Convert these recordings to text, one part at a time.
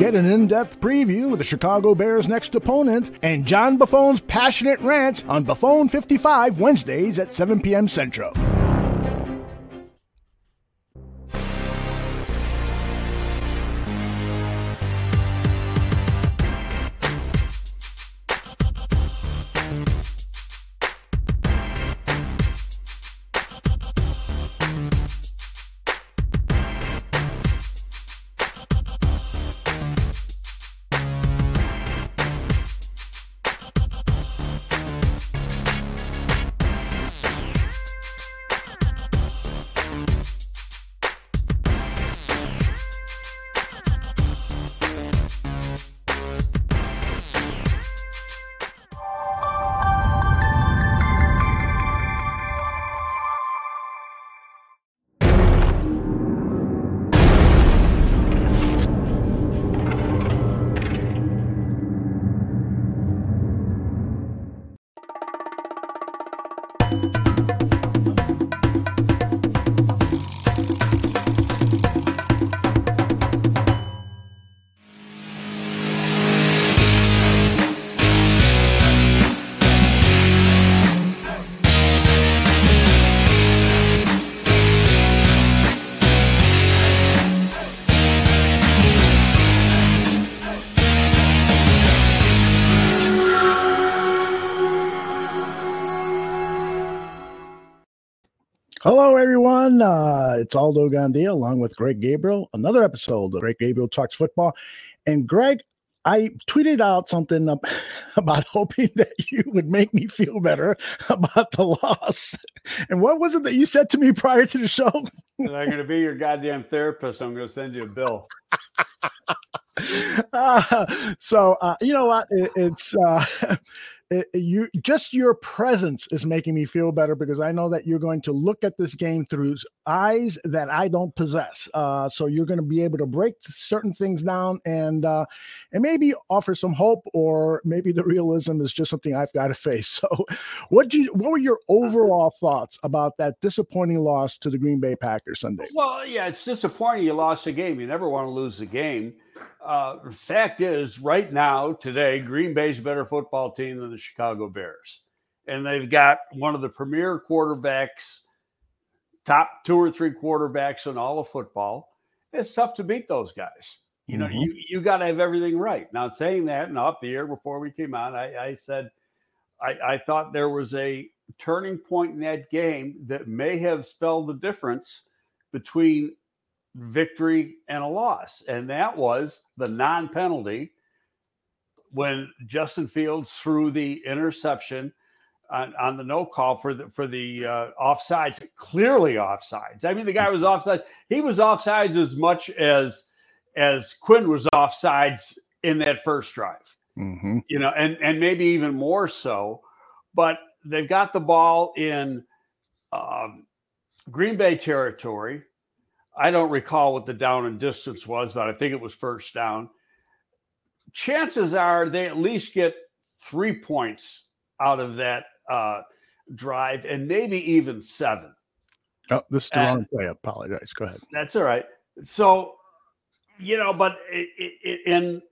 Get an in-depth preview of the Chicago Bears' next opponent and John Buffone's passionate rants on Buffone 55 Wednesdays at 7 p.m. Central. Hello, everyone. Uh, it's Aldo Gandia along with Greg Gabriel. Another episode of Greg Gabriel Talks Football. And Greg, I tweeted out something about hoping that you would make me feel better about the loss. And what was it that you said to me prior to the show? I'm going to be your goddamn therapist. I'm going to send you a bill. uh, so uh, you know what? It, it's uh, it, you just your presence is making me feel better because I know that you're going to look at this game through eyes that I don't possess. Uh, so you're going to be able to break certain things down and uh, and maybe offer some hope, or maybe the realism is just something I've got to face. So, what you what were your overall thoughts about that disappointing loss to the Green Bay Packers Sunday? Well, yeah, it's disappointing you lost the game. You never want to lose the game. Uh, fact is, right now, today, Green Bay's a better football team than the Chicago Bears. And they've got one of the premier quarterbacks, top two or three quarterbacks in all of football. It's tough to beat those guys. You know, mm-hmm. you, you got to have everything right. Now, saying that, and off the air before we came on, I, I said I, I thought there was a turning point in that game that may have spelled the difference between victory and a loss. And that was the non penalty when Justin Fields threw the interception on, on, the no call for the for the uh, offsides, clearly offsides. I mean, the guy was offsides. He was offsides as much as as Quinn was offsides in that first drive. Mm-hmm. You know, and and maybe even more so. But they've got the ball in um, Green Bay territory. I don't recall what the down and distance was, but I think it was first down. Chances are they at least get three points out of that uh, drive and maybe even seven. Oh, this is the and, wrong play. I apologize. Go ahead. That's all right. So, you know, but it, it, it and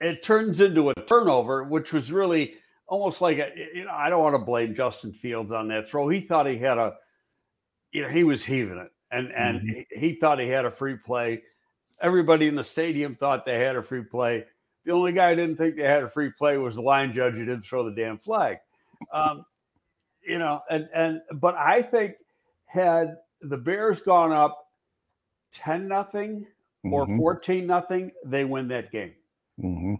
it turns into a turnover, which was really almost like a, you know, I don't want to blame Justin Fields on that throw. He thought he had a, you know, he was heaving it and and mm-hmm. he, he thought he had a free play. Everybody in the stadium thought they had a free play. The only guy who didn't think they had a free play was the line judge who didn't throw the damn flag. Um, you know, and and but I think had the Bears gone up ten nothing or mm-hmm. fourteen nothing, they win that game. Mm-hmm.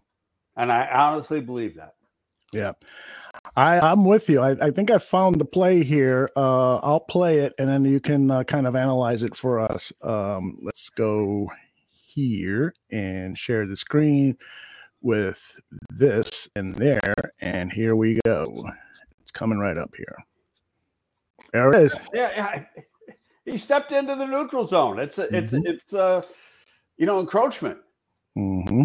And I honestly believe that. Yeah. I, I'm with you. I, I think I found the play here. Uh, I'll play it and then you can uh, kind of analyze it for us. Um, let's go here and share the screen with this and there. And here we go. It's coming right up here. There it is. Yeah, yeah. He stepped into the neutral zone. It's a, it's mm-hmm. it's uh you know encroachment. Mm-hmm.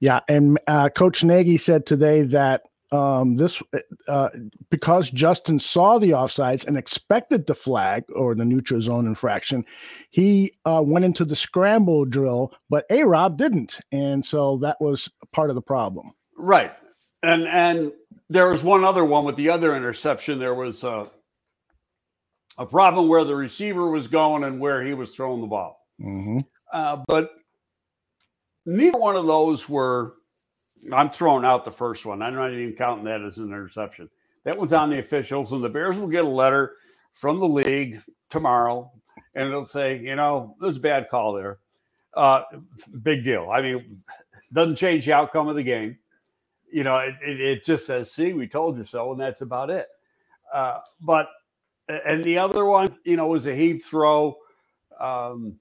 Yeah, and uh, Coach Nagy said today that um, this uh, because Justin saw the offsides and expected the flag or the neutral zone infraction, he uh, went into the scramble drill, but A Rob didn't, and so that was part of the problem. Right, and and there was one other one with the other interception. There was a, a problem where the receiver was going and where he was throwing the ball. Mm-hmm. Uh, but neither one of those were I'm throwing out the first one. I'm not even counting that as an interception. That one's on the officials, and the Bears will get a letter from the league tomorrow, and it'll say, you know, there's a bad call there. Uh, big deal. I mean, doesn't change the outcome of the game. You know, it, it, it just says, see, we told you so, and that's about it. Uh, but, and the other one, you know, was a heave throw. Um,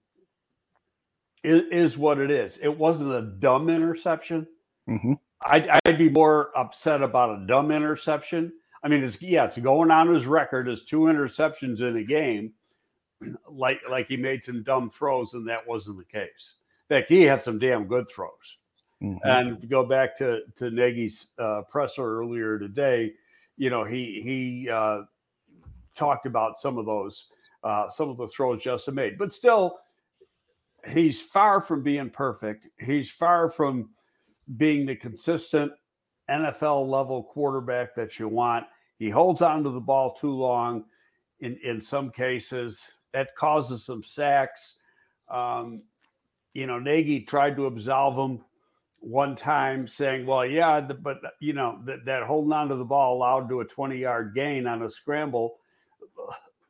is what it is. It wasn't a dumb interception Mm-hmm. I'd, I'd, be more upset about a dumb interception. I mean, it's yeah, it's going on his record as two interceptions in a game, like like he made some dumb throws, and that wasn't the case. In fact, he had some damn good throws. Mm-hmm. And go back to to Nagy's uh, presser earlier today, you know, he he uh, talked about some of those uh, some of the throws Justin made, but still, he's far from being perfect. He's far from being the consistent NFL level quarterback that you want. He holds on to the ball too long in, in some cases. That causes some sacks. Um, you know, Nagy tried to absolve him one time, saying, well, yeah, but, you know, that, that holding on to the ball allowed to a 20 yard gain on a scramble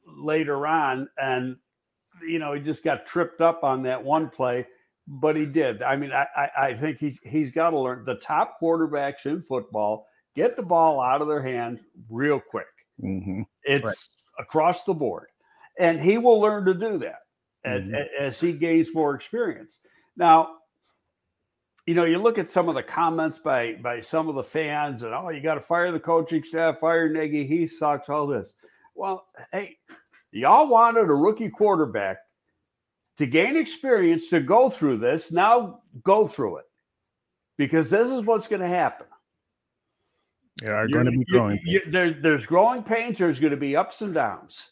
later on. And, you know, he just got tripped up on that one play but he did. I mean, I, I, I think he, he's got to learn the top quarterbacks in football get the ball out of their hands real quick. Mm-hmm. It's right. across the board. And he will learn to do that mm-hmm. as, as he gains more experience. Now, you know, you look at some of the comments by by some of the fans, and oh, you got to fire the coaching staff, fire Nagy, he sucks, all this. Well, hey, y'all wanted a rookie quarterback to gain experience to go through this. Now go through it because this is what's going to happen. There are going to be growing you, you, there, there's growing pains. There's going to be ups and downs.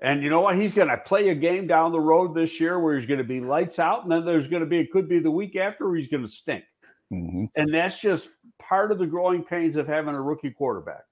And you know what? He's going to play a game down the road this year where he's going to be lights out. And then there's going to be, it could be the week after where he's going to stink. Mm-hmm. And that's just part of the growing pains of having a rookie quarterback.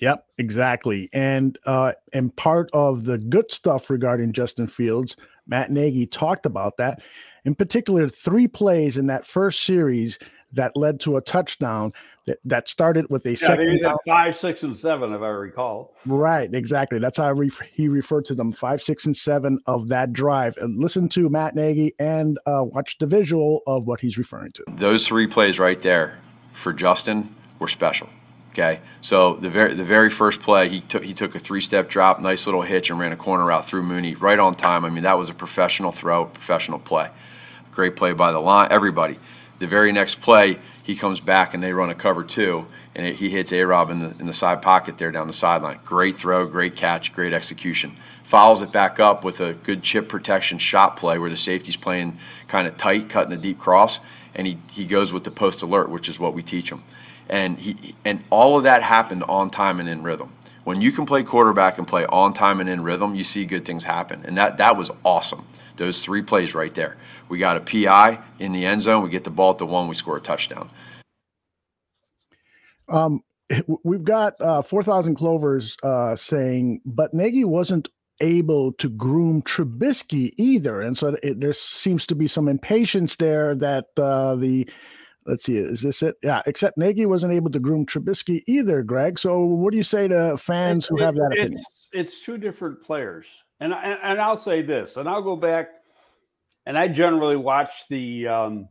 Yep, exactly. And uh, and part of the good stuff regarding Justin Fields, Matt Nagy talked about that. In particular, three plays in that first series that led to a touchdown that, that started with a yeah, second five, six, and seven, if I recall. Right, exactly. That's how re- he referred to them five, six, and seven of that drive. And listen to Matt Nagy and uh, watch the visual of what he's referring to. Those three plays right there for Justin were special. Okay, so the very the very first play, he took he took a three step drop, nice little hitch, and ran a corner route through Mooney right on time. I mean, that was a professional throw, professional play. Great play by the line, everybody. The very next play, he comes back and they run a cover two, and it, he hits A Rob in the in the side pocket there down the sideline. Great throw, great catch, great execution. Follows it back up with a good chip protection shot play where the safety's playing kind of tight, cutting a deep cross, and he he goes with the post alert, which is what we teach him and he and all of that happened on time and in rhythm. When you can play quarterback and play on time and in rhythm, you see good things happen, and that that was awesome. Those three plays right there. We got a PI in the end zone. We get the ball at the one. We score a touchdown. Um, we've got uh, four thousand clovers uh, saying, but Nagy wasn't able to groom Trubisky either, and so it, there seems to be some impatience there that uh, the let's see, is this it? Yeah, except Nagy wasn't able to groom Trubisky either, Greg. So what do you say to fans it's, who have that opinion? It's, it's two different players. And, and, and I'll say this, and I'll go back, and I generally watch the um,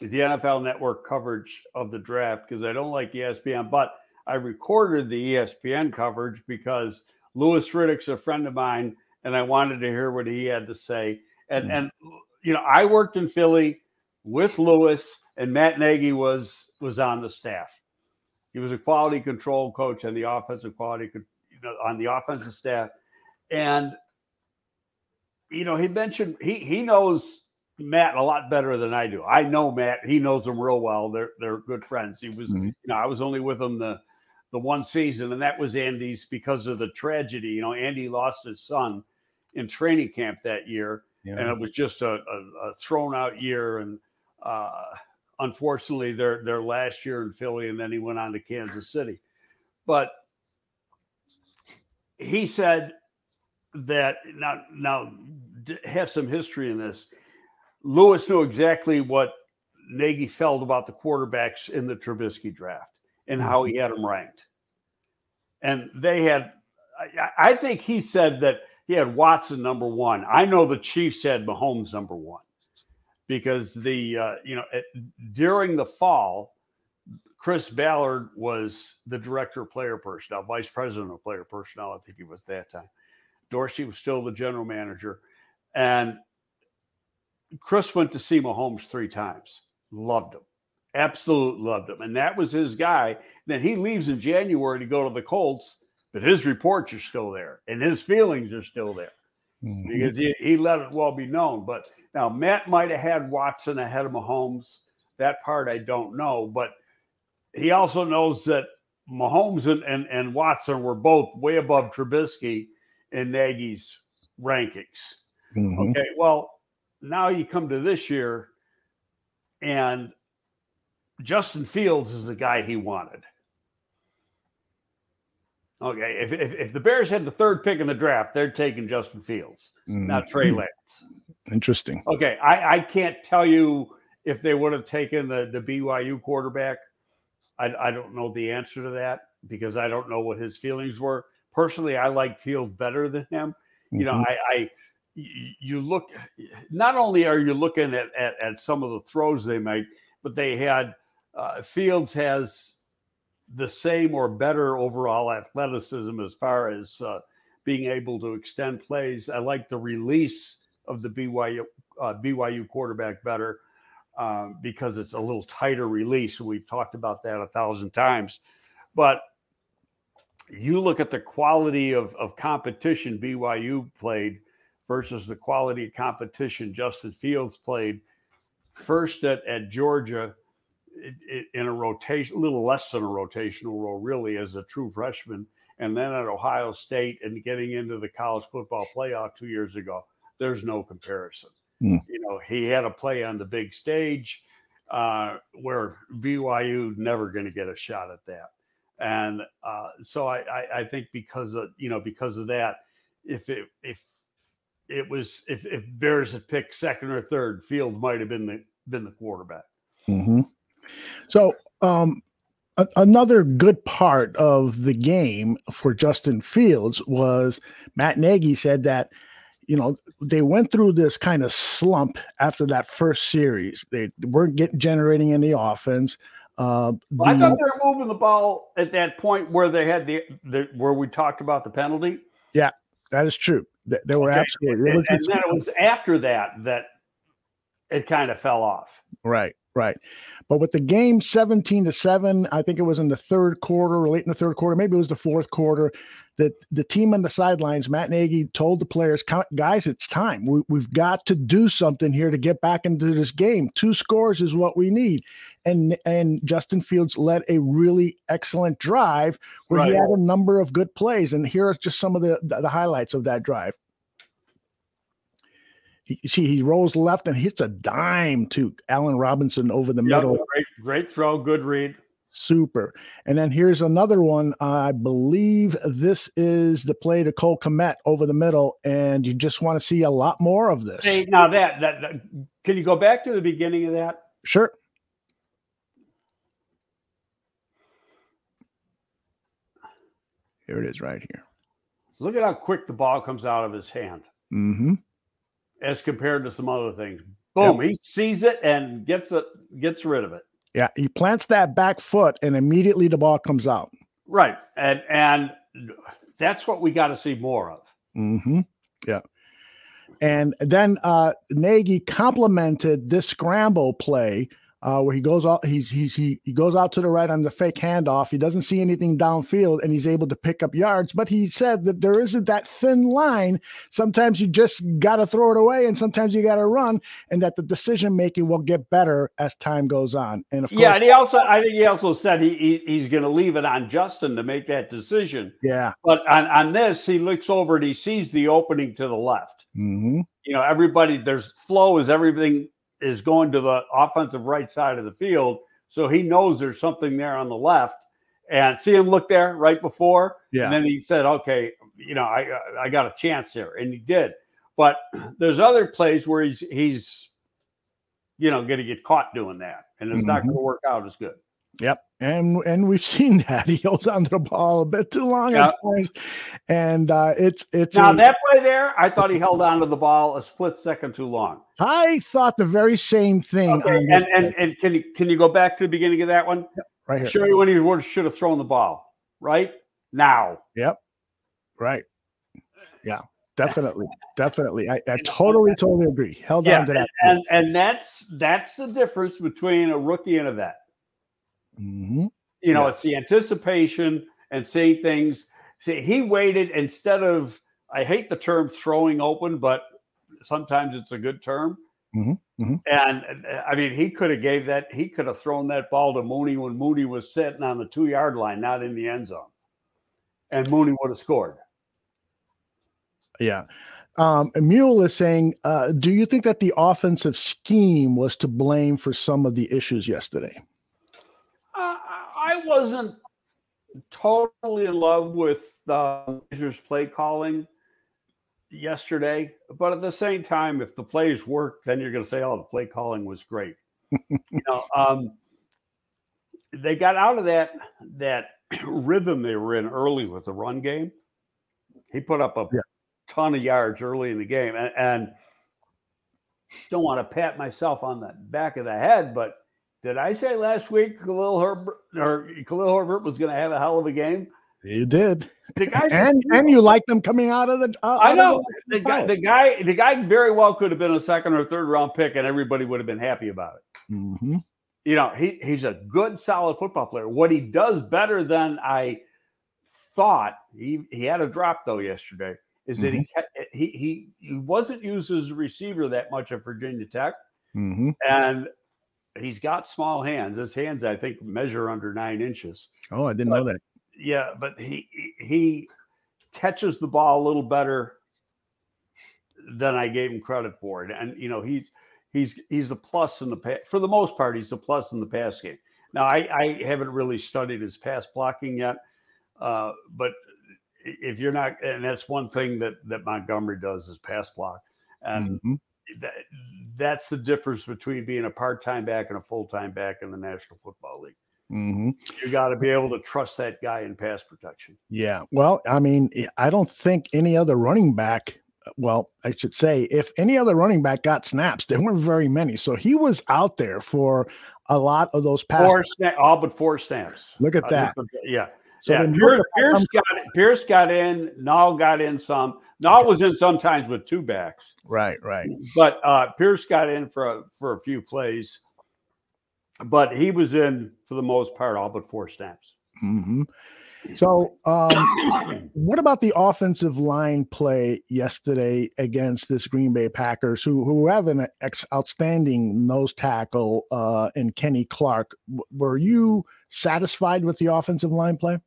the NFL Network coverage of the draft because I don't like ESPN, but I recorded the ESPN coverage because Louis Riddick's a friend of mine, and I wanted to hear what he had to say. And mm. and you know, I worked in Philly with Louis, and Matt Nagy was was on the staff. He was a quality control coach and the offensive quality, you know, on the offensive staff, and you know, he mentioned he he knows Matt a lot better than I do. I know Matt; he knows him real well. They're they're good friends. He was, mm-hmm. you know, I was only with him the the one season, and that was Andy's because of the tragedy. You know, Andy lost his son in training camp that year, yeah. and it was just a, a, a thrown out year. And uh, unfortunately, their their last year in Philly, and then he went on to Kansas City. But he said that now now have some history in this. Louis knew exactly what Nagy felt about the quarterbacks in the Trubisky draft and how he had them ranked. And they had, I, I think he said that he had Watson number one. I know the Chiefs had Mahomes number one because the, uh, you know, it, during the fall, Chris Ballard was the director of player personnel, vice president of player personnel. I think he was that time. Dorsey was still the general manager. And Chris went to see Mahomes three times, loved him absolutely loved him. And that was his guy. Then he leaves in January to go to the Colts, but his reports are still there and his feelings are still there mm-hmm. because he, he let it well be known. But now Matt might have had Watson ahead of Mahomes. That part I don't know. But he also knows that Mahomes and, and, and Watson were both way above Trubisky in Nagy's rankings. Mm-hmm. Okay. Well, now you come to this year and Justin Fields is the guy he wanted. Okay, if, if, if, the Bears had the third pick in the draft, they're taking Justin Fields, mm-hmm. not Trey Lance. Interesting. Okay, I, I can't tell you if they would have taken the, the BYU quarterback. I, I don't know the answer to that because I don't know what his feelings were. Personally, I like Fields better than him. You know, mm-hmm. I, I you look not only are you looking at, at, at some of the throws they make, but they had uh, Fields has the same or better overall athleticism as far as uh, being able to extend plays. I like the release of the BYU uh, BYU quarterback better um, because it's a little tighter release. We've talked about that a thousand times, but you look at the quality of, of competition BYU played versus the quality of competition Justin Fields played. First at, at Georgia, in a rotation, a little less than a rotational role, really, as a true freshman. And then at Ohio State and getting into the college football playoff two years ago, there's no comparison. Mm. You know, he had a play on the big stage uh, where BYU never going to get a shot at that. And uh, so I, I, I think because of you know because of that, if it if it was if if Bears had picked second or third, Field might have been the been the quarterback. Mm-hmm. So, um, a- another good part of the game for Justin Fields was Matt Nagy said that, you know, they went through this kind of slump after that first series. They weren't getting generating any offense. Uh, the, I thought they were moving the ball at that point where they had the, the where we talked about the penalty. Yeah, that is true. They, they were okay. absolutely. And, and then it was after that that it kind of fell off. Right, right. But with the game 17 to 7, I think it was in the third quarter or late in the third quarter, maybe it was the fourth quarter, that the team on the sidelines, Matt Nagy told the players, guys, it's time. We, we've got to do something here to get back into this game. Two scores is what we need. And and Justin Fields led a really excellent drive where right. he had a number of good plays. And here are just some of the, the, the highlights of that drive. He, see, he rolls left and hits a dime to Allen Robinson over the yep, middle. Great, great throw, good read. Super. And then here's another one. I believe this is the play to Cole Kmet over the middle, and you just want to see a lot more of this. Hey, now that, that, that can you go back to the beginning of that? Sure. Here it is, right here. Look at how quick the ball comes out of his hand. Mm-hmm as compared to some other things. Boom, yep. he sees it and gets it, gets rid of it. Yeah, he plants that back foot and immediately the ball comes out. Right. And and that's what we got to see more of. Mm-hmm. Yeah. And then uh, Nagy complimented this scramble play uh, where he goes out, he's, he's, he, he goes out to the right on the fake handoff. He doesn't see anything downfield and he's able to pick up yards. But he said that there isn't that thin line. Sometimes you just got to throw it away and sometimes you got to run, and that the decision making will get better as time goes on. And of course, yeah, and he also, I think he also said he, he he's going to leave it on Justin to make that decision. Yeah. But on, on this, he looks over and he sees the opening to the left. Mm-hmm. You know, everybody, there's flow is everything is going to the offensive right side of the field. So he knows there's something there on the left. And see him look there right before. Yeah. And then he said, okay, you know, I I got a chance here. And he did. But there's other plays where he's he's you know going to get caught doing that. And it's not Mm-hmm. going to work out as good. Yep. And and we've seen that. He holds onto the ball a bit too long at times. And uh, it's it's Now a- that play there, I thought he held on to the ball a split second too long. I thought the very same thing. Okay, and and and can you can you go back to the beginning of that one? right here. Show you when he should have thrown the ball right now. Yep. Right. Yeah, definitely. Definitely. I, I totally, totally agree. Held Yeah, on to that. and and that's that's the difference between a rookie and a vet. Mhm. You know, Yeah. it's the anticipation and seeing things. See, he waited instead of I hate the term throwing open, but sometimes it's a good term. Mhm, mhm. And uh, I mean, he could have gave that. He could have thrown that ball to Mooney when Mooney was sitting on the two yard line, not in the end zone, and Mooney would have scored. Yeah. Um, Mule is saying, uh, do you think that the offensive scheme was to blame for some of the issues yesterday? Uh, I wasn't totally in love with the Blazers play calling yesterday, but at the same time, if the plays work, then you're going to say, "Oh, the play calling was great." you know, um, they got out of that that rhythm they were in early with the run game. He put up a Yeah. ton of yards early in the game, and, and don't want to pat myself on the back of the head, but did I say last week Khalil Herbert or Khalil Herbert was going to have a hell of a game? You did. The guy, And and you like them coming out of the. Uh, I know the- the guy, the guy, the guy very well could have been a second or third round pick, and everybody would have been happy about it. Mhm. You know, he he's a good, solid football player. What he does better than I thought, he he had a drop though yesterday. Is that he, kept, he he he wasn't used as a receiver that much at Virginia Tech, Mhm. and he's got small hands. His hands, I think, measure under nine inches. Oh, I didn't know that. Yeah, but he he catches the ball a little better than I gave him credit for. And, and you know, he's he's he's a plus in the pass for the most part, he's a plus in the pass game. Now I, I haven't really studied his pass blocking yet. Uh, but if you're not and that's one thing that that Montgomery does is pass block. And Mhm. That, that's the difference between being a part-time back and a full-time back in the National Football League. Mhm. You got to be able to trust that guy in pass protection. Yeah. Well, I mean, eh, I don't think any other running back, uh, well, I should say, if any other running back got snaps, there weren't very many. So he was out there for a lot of those passes. Four sna- all but four snaps. Look at uh, that. looked at Yeah. So yeah. Pierce, Pierce got Pierce got in. Nall got in some. Nall was in sometimes with two backs, Right, right. but uh, Pierce got in for a, for a few plays. But he was in for the most part all but four snaps. hmm So, um, what about the offensive line play yesterday against this Green Bay Packers, who who have an ex- outstanding nose tackle uh, in Kenny Clark? W- were you satisfied with the offensive line play?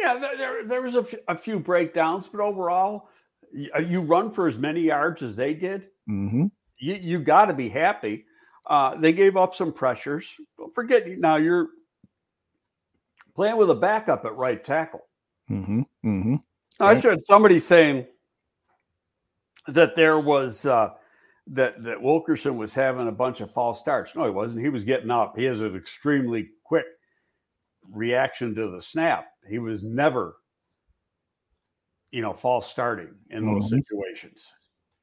Yeah, there, there, was a, f- a few breakdowns, but overall, y- uh, you run for as many yards as they did. Mm-hmm. you, you got to be happy. Uh, they gave up some pressures. Don't forget, now you're playing with a backup at right tackle. Mm-hmm. Mm-hmm. I Right. said somebody saying that there was uh, that that Wilkinson was having a bunch of false starts. No, he wasn't. He was getting up. He has an extremely quick reaction to the snap. He was never, you know, false starting in those Mhm. situations.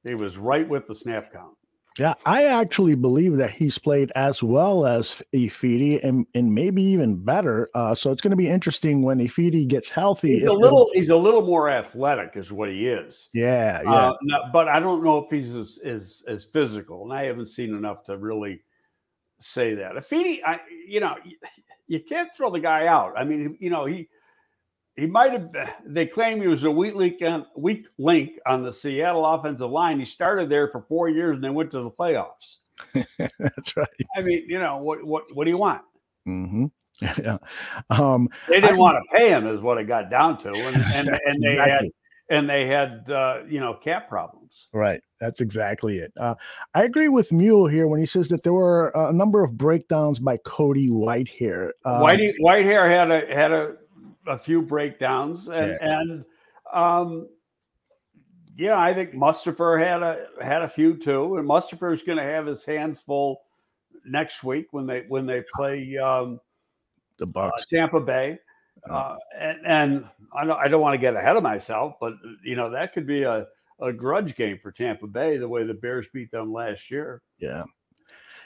He was right with the snap count. Yeah, I actually believe that he's played as well as Ifedi and, and maybe even better. Uh, so it's going to be interesting when Ifedi gets healthy. He's a little he's a little more athletic, is what he is. Yeah, yeah. Uh, no, but I don't know if he's as, as as physical, and I haven't seen enough to really say that. Ifedi, I you know, you, you can't throw the guy out. I mean, you know, he he might have. They claim he was a weak link on weak link on the Seattle offensive line. He started there for four years and then went to the playoffs. That's right. I mean, you know what? What? What do you want? Mm-hmm. Yeah. Um, they didn't I, want to pay him, is what it got down to, and and, and they exactly. had and they had uh, you know cap problems. Right. That's exactly it. Uh, I agree with Mule here when he says that there were a number of breakdowns by Cody Whitehair. Um, Whitey Whitehair had a had a a few breakdowns, and yeah. and um, yeah, I think Mustipher had a had a few too, and Mustipher is going to have his hands full next week when they when they play um, the Bucs, uh, Tampa Bay. Uh, and, and I don't, I don't want to get ahead of myself, but you know that could be a, a grudge game for Tampa Bay the way the Bears beat them last year. Yeah,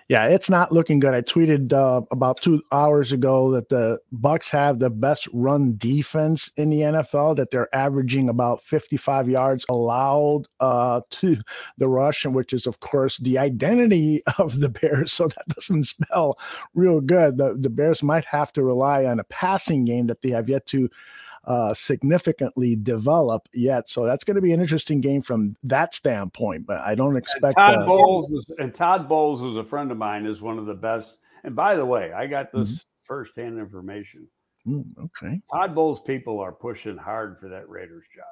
yeah, it's not looking good. I tweeted uh, about two hours ago that the Bucs have the best run defense in the NFL. That they're averaging about 55 yards allowed uh, to the rush, which is of course the identity of the Bears. So that doesn't spell real good. The the Bears might have to rely on a passing game that they have yet to uh, significantly develop yet. So that's going to be an interesting game from that standpoint. But I don't expect and Todd uh, Bowles is, and Todd Bowles, who's a friend of mine, is one of the best. And by the way, I got this mm-hmm. firsthand information. Mm, okay. Todd Bowles people are pushing hard for that Raiders job.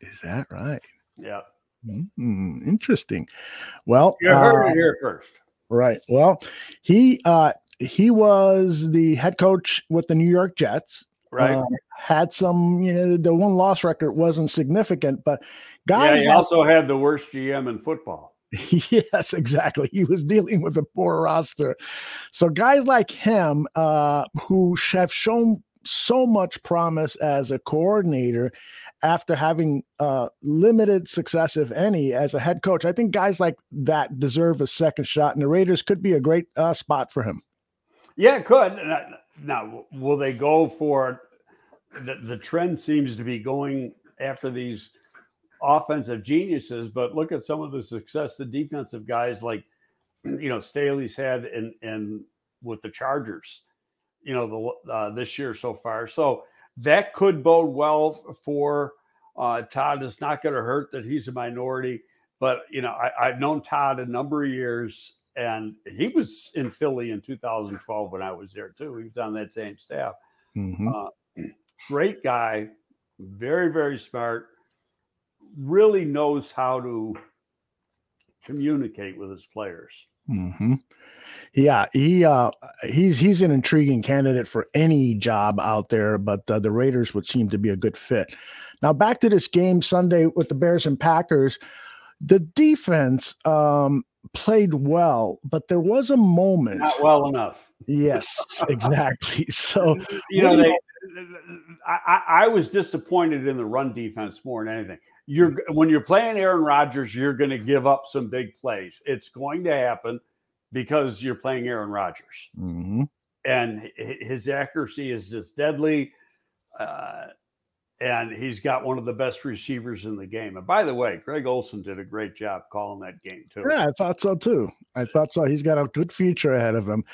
Is that right? Yeah. Mm, interesting. Well, you heard uh, it here first. Right. Well, he uh he was the head coach with the New York Jets. Right. Uh, had some, you know, the one loss record wasn't significant, but guys. Yeah, he also had the worst GM in football. yes, exactly. He was dealing with a poor roster. So guys like him, uh, who have shown so much promise as a coordinator after having uh, limited success, if any, as a head coach, I think guys like that deserve a second shot, and the Raiders could be a great uh, spot for him. Yeah, it could. Now, will they go for the, the trend seems to be going after these offensive geniuses, but look at some of the success the defensive guys like you know Staley's had and and with the Chargers, you know the uh, this year so far. So that could bode well for uh, Todd. It's not going to hurt that he's a minority, but you know I, I've known Todd a number of years, and he was in Philly in 2012 when I was there too. He was on that same staff. Mm-hmm. Uh, great guy, very, very smart, really knows how to communicate with his players. Mm-hmm. Yeah, he uh, he's he's an intriguing candidate for any job out there, but uh, the Raiders would seem to be a good fit. Now back to this game Sunday with the Bears and Packers. The defense um, played well, but there was a moment. Not well enough. Yes, exactly. So you know they I, I, was disappointed in the run defense more than anything. You're when you're playing Aaron Rodgers, you're going to give up some big plays. It's going to happen because you're playing Aaron Rodgers, mm-hmm. and his accuracy is just deadly. Uh, and he's got one of the best receivers in the game. And by the way, Greg Olsen did a great job calling that game too. Yeah, I thought so too. I thought so. He's got a good future ahead of him.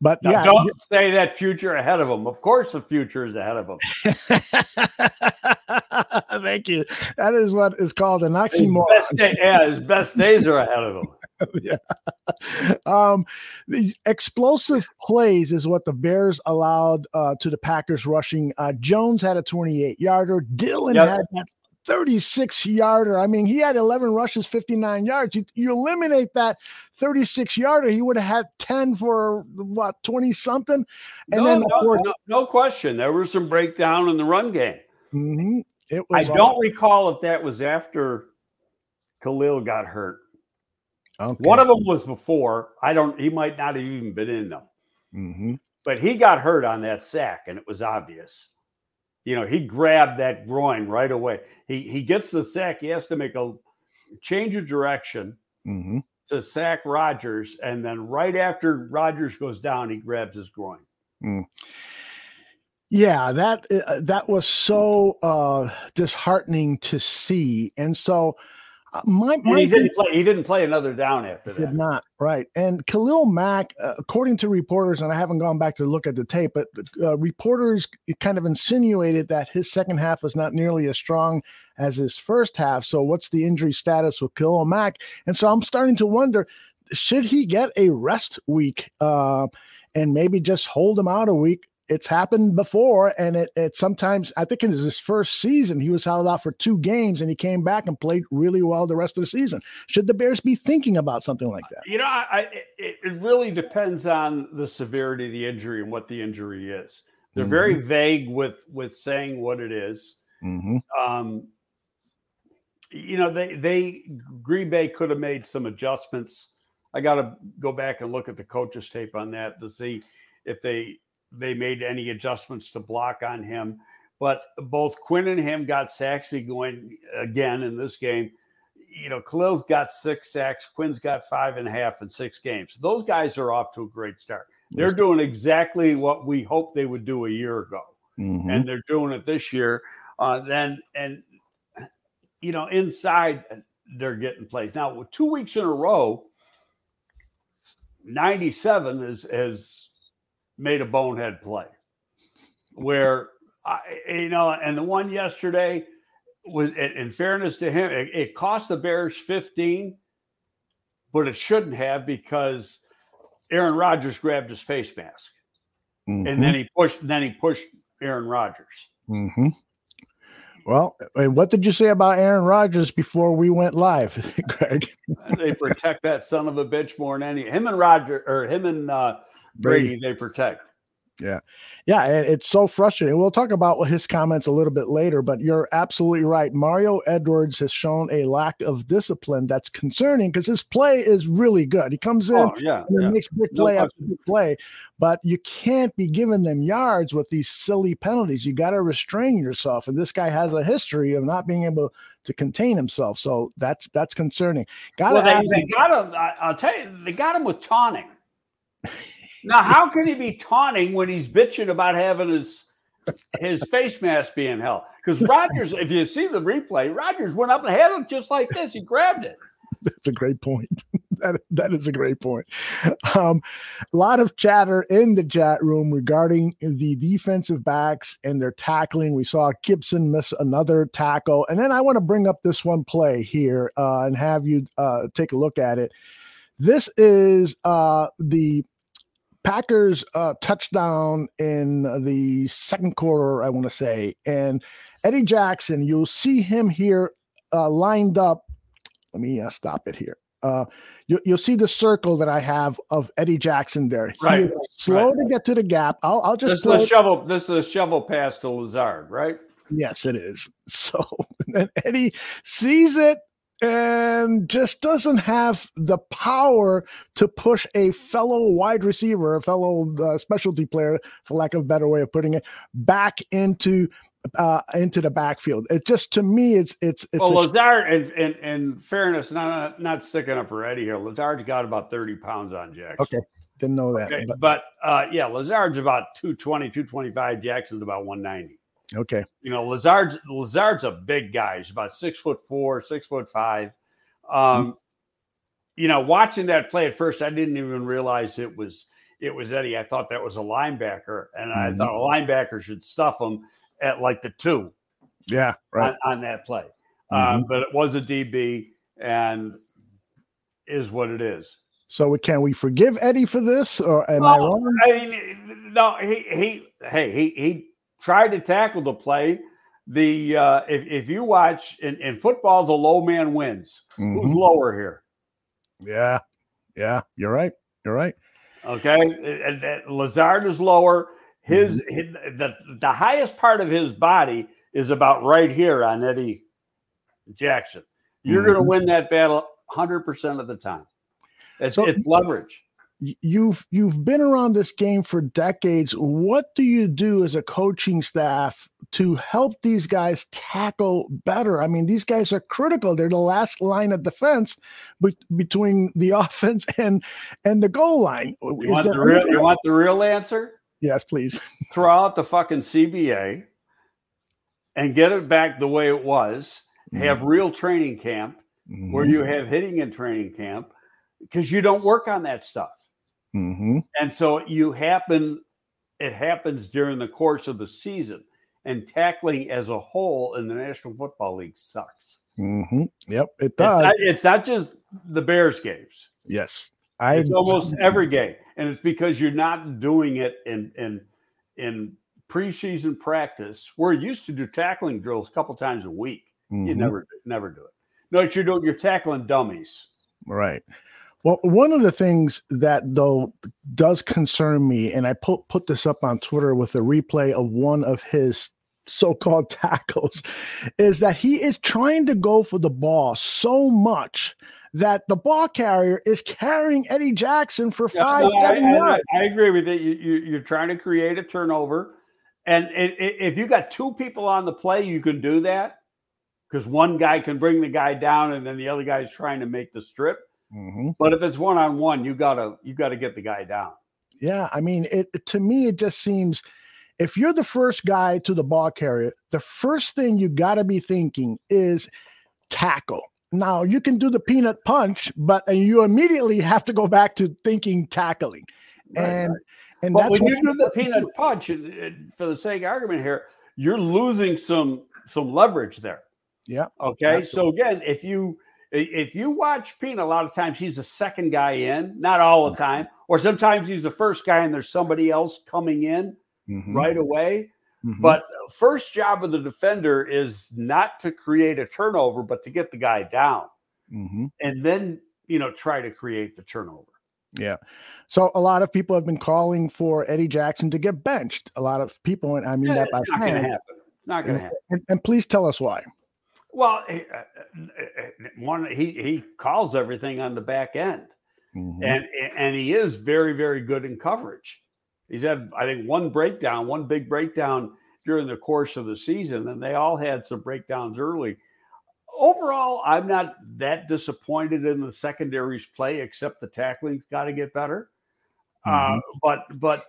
But now, yeah, don't say that future ahead of him. Of course, the future is ahead of him. Thank you. That is what is called an oxymoron. His best day, yeah, his best days are ahead of him. yeah. Um, the explosive plays is what the Bears allowed uh, to the Packers rushing. Uh, Jones had a 28 yarder. Dillon yep. had that 36 yarder. I mean, he had 11 rushes, 59 yards. You, you eliminate that 36 yarder, he would have had 10 for what 20 something. And no, then no, no, no, question, there was some breakdown in the run game. Mm-hmm. I don't recall if that was after Khalil got hurt. Okay. One of them was before. I don't. He might not have even been in them. Mm-hmm. But he got hurt on that sack, and it was obvious. You know, he grabbed that groin right away. He he gets the sack. He has to make a change of direction, mm-hmm. to sack Rodgers, and then right after Rodgers goes down, he grabs his groin. Mm. Yeah, that uh, that was so uh, disheartening to see, and so my, my he didn't play. He didn't play another down after that. Did not right. And Khalil Mack, uh, according to reporters, and I haven't gone back to look at the tape, but uh, reporters kind of insinuated that his second half was not nearly as strong as his first half. So, what's the injury status with Khalil Mack? And so, I'm starting to wonder: should he get a rest week? Uh, and maybe just hold him out a week it's happened before, and it, it sometimes I think in his first season he was held out for two games, and he came back and played really well the rest of the season. Should the Bears be thinking about something like that? You know, I, it, it really depends on the severity of the injury and what the injury is. They're mm-hmm. very vague with with saying what it is. Mm-hmm. Um, you know, they they Green Bay could have made some adjustments. I got to go back and look at the coaches tape on that to see if they they made any adjustments to block on him. But both Quinn and him got sacks going again in this game. You know, Khalil's got six sacks, Quinn's got five and a half in six games. Those guys are off to a great start. They're doing exactly what we hoped they would do a year ago, mm-hmm. and they're doing it this year. Uh, then, and you know, inside they're getting plays now. Two weeks in a row, ninety-seven is is made a bonehead play where I, you know, and the one yesterday was, in fairness to him, it, it cost the Bears 15, but it shouldn't have because Aaron Rodgers grabbed his face mask, mm-hmm. and then he pushed. Then he pushed Aaron Rodgers. Mm-hmm. Well, what did you say about Aaron Rodgers before we went live, Greg? they protect that son of a bitch more than any. Him and Roger, or him and uh, Brady, Brady, they protect. Yeah. Yeah. It's so frustrating. We'll talk about his comments a little bit later, but you're absolutely right. Mario Edwards has shown a lack of discipline that's concerning because his play is really good. He comes in oh, yeah, and yeah. makes big play no after big play, but you can't be giving them yards with these silly penalties. You got to restrain yourself. And this guy has a history of not being able to contain himself. So that's that's concerning. Got well, they, they got him. I'll tell you, they got him with taunting. Now, how can he be taunting when he's bitching about having his his face mask being held? Because Rodgers, if you see the replay, Rodgers went up and had him just like this. He grabbed it. That's a great point. that that is a great point. Um, a lot of chatter in the chat room regarding the defensive backs and their tackling. We saw Gipson miss another tackle, and then I want to bring up this one play here uh, and have you uh, take a look at it. This is uh, the Packers uh, touchdown in the second quarter, I want to say. And Eddie Jackson, you'll see him here uh, lined up. Let me uh, stop it here. Uh, you, will see the circle that I have of Eddie Jackson there. Right. slow right. to get to the gap. I'll, I'll just. This is a shovel. This is a shovel pass to Lazard, right? Yes, it is. So then Eddie sees it, and just doesn't have the power to push a fellow wide receiver, a fellow uh, specialty player, for lack of a better way of putting it, back into uh, into the backfield. It just to me, it's it's it's. Well, Lazard, and in, in, in, fairness, not not sticking up for Eddie here. Lazard's got about thirty pounds on Jackson. Okay, didn't know that. Okay, but, but uh, yeah, Lazard's about 220, 225. Jackson's about one ninety. Okay. You know, Lazard's Lazard's a big guy. He's about six foot four, six foot five. Um, mm-hmm. you know, watching that play at first, I didn't even realize it was it was Eddie. I thought that was a linebacker, and mm-hmm. I thought a linebacker should stuff him at like the two. Yeah, right. On, on that play. Mm-hmm. Um, but it was a DB and is what it is. So can we forgive Eddie for this, or am I wrong? I mean, no. He he. Hey, he he tried to tackle the play. The uh, if, if you watch in, in football, the low man wins. Mm-hmm. Who's lower here? Yeah, yeah, you're right. You're right. Okay, and, and Lazard is lower. His, mm-hmm. his, the the highest part of his body is about right here on Eddie Jackson. You're mm-hmm. going to win that battle 100 percent of the time. It's so, it's leverage. You've you've been around this game for decades. What do you do as a coaching staff to help these guys tackle better? I mean, these guys are critical. They're the last line of defense be- between the offense and and the goal line. You want, the real, you want the real answer? Yes, please. Throw out the fucking CBA and get it back the way it was. Mm-hmm. Have real training camp mm-hmm. where you have hitting in training camp because you don't work on that stuff. Mm-hmm. And so you happen, it happens during the course of the season. And tackling as a whole in the National Football League sucks. Mm-hmm. Yep, it does. It's not, it's not, just the Bears games. Yes, I. It's almost every game, and it's because you're not doing it in in in preseason practice. We're used to do tackling drills a couple times a week. Mm-hmm. You never never do it. No, you're doing you're tackling dummies. Right. Well, one of the things that though does concern me, and I put put this up on Twitter with a replay of one of his so-called tackles, is that he is trying to go for the ball so much that the ball carrier is carrying Eddie Jackson for five, no, seven I, yards. I, I, agree with it. You, you, you're trying to create a turnover, and it, it, if you got two people on the play, you can do that because one guy can bring the guy down, and then the other guy is trying to make the strip Mm-hmm. But if it's one on one, you gotta you gotta get the guy down. Yeah, I mean, it to me it just seems if you're the first guy to the ball carrier, the first thing you got to be thinking is tackle. Now you can do the peanut punch, but you immediately have to go back to thinking tackling. Right, and right. and but when you do the peanut punch, for the sake of argument here, you're losing some some leverage there. Yeah. Okay. Absolutely. So again, if you if you watch Pete, a lot of times he's the second guy in, not all the time, or sometimes he's the first guy and there's somebody else coming in mm-hmm. right away. Mm-hmm. But first job of the defender is not to create a turnover, but to get the guy down, mm-hmm. and then you know try to create the turnover. Yeah. So a lot of people have been calling for Eddie Jackson to get benched. A lot of people, and I mean yeah, that by not going to happen. Not going to happen. And, and, please tell us why. Well, he, uh, uh, uh, one he he calls everything on the back end, mm-hmm. and and he is very very good in coverage. He's had I think one breakdown, one big breakdown during the course of the season, and they all had some breakdowns early. Overall, I'm not that disappointed in the secondary's play, except the tackling's got to get better. Mm-hmm. Uh, but but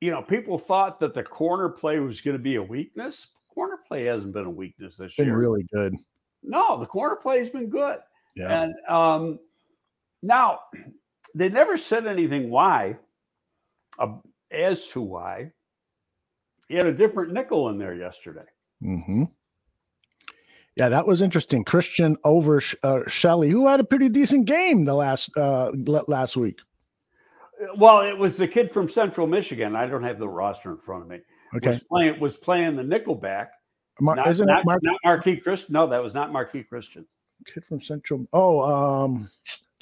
you know, people thought that the corner play was going to be a weakness corner play hasn't been a weakness this been year. Really good. No, the corner play has been good. Yeah. And um, now they never said anything why, uh, as to why. He had a different nickel in there yesterday. Mm-hmm. Yeah, that was interesting. Christian over uh, Shelley, who had a pretty decent game the last uh, last week. Well, it was the kid from Central Michigan. I don't have the roster in front of me okay. was playing was playing the nickelback. Mar- not, isn't not, it Mar- not Marquis Christian? No, that was not Marquis Christian. Kid from Central. Oh, um,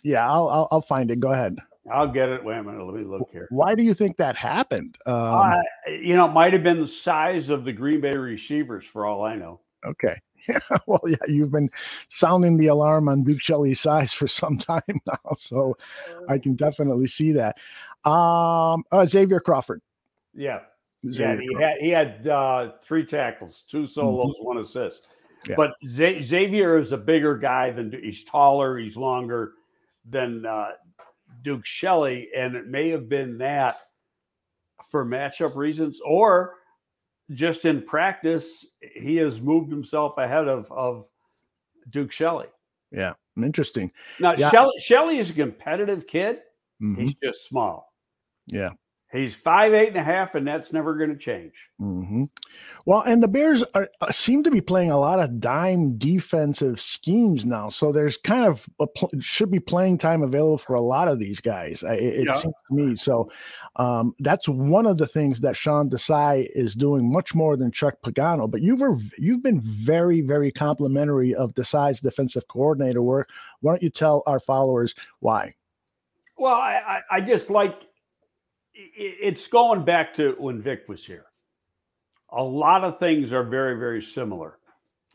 yeah, I'll, I'll, I'll find it. Go ahead. I'll get it. Wait a minute. Let me look here. Why do you think that happened? Um, uh, you know, it might have been the size of the Green Bay receivers, for all I know. Okay. Yeah. Well, yeah, you've been sounding the alarm on Duke Shelley's size for some time now, so I can definitely see that. Um, uh, Xavier Crawford. Yeah. Yeah, he had he had uh, three tackles, two solos, mm-hmm. one assist. Yeah. But Z- Xavier is a bigger guy than he's taller, he's longer than uh, Duke Shelley, and it may have been that for matchup reasons, or just in practice, he has moved himself ahead of of Duke Shelley. Yeah, interesting. Now yeah. Shelley Shelley is a competitive kid. Mm-hmm. He's just small. Yeah. He's five eight and a half, and that's never going to change. Mm-hmm. Well, and the Bears are, uh, seem to be playing a lot of dime defensive schemes now, so there's kind of pl- should be playing time available for a lot of these guys. It, it yeah. seems to me so. Um, that's one of the things that Sean Desai is doing much more than Chuck Pagano. But you've you've been very very complimentary of Desai's defensive coordinator work. Why don't you tell our followers why? Well, I, I just like it's going back to when Vic was here. A lot of things are very, very similar.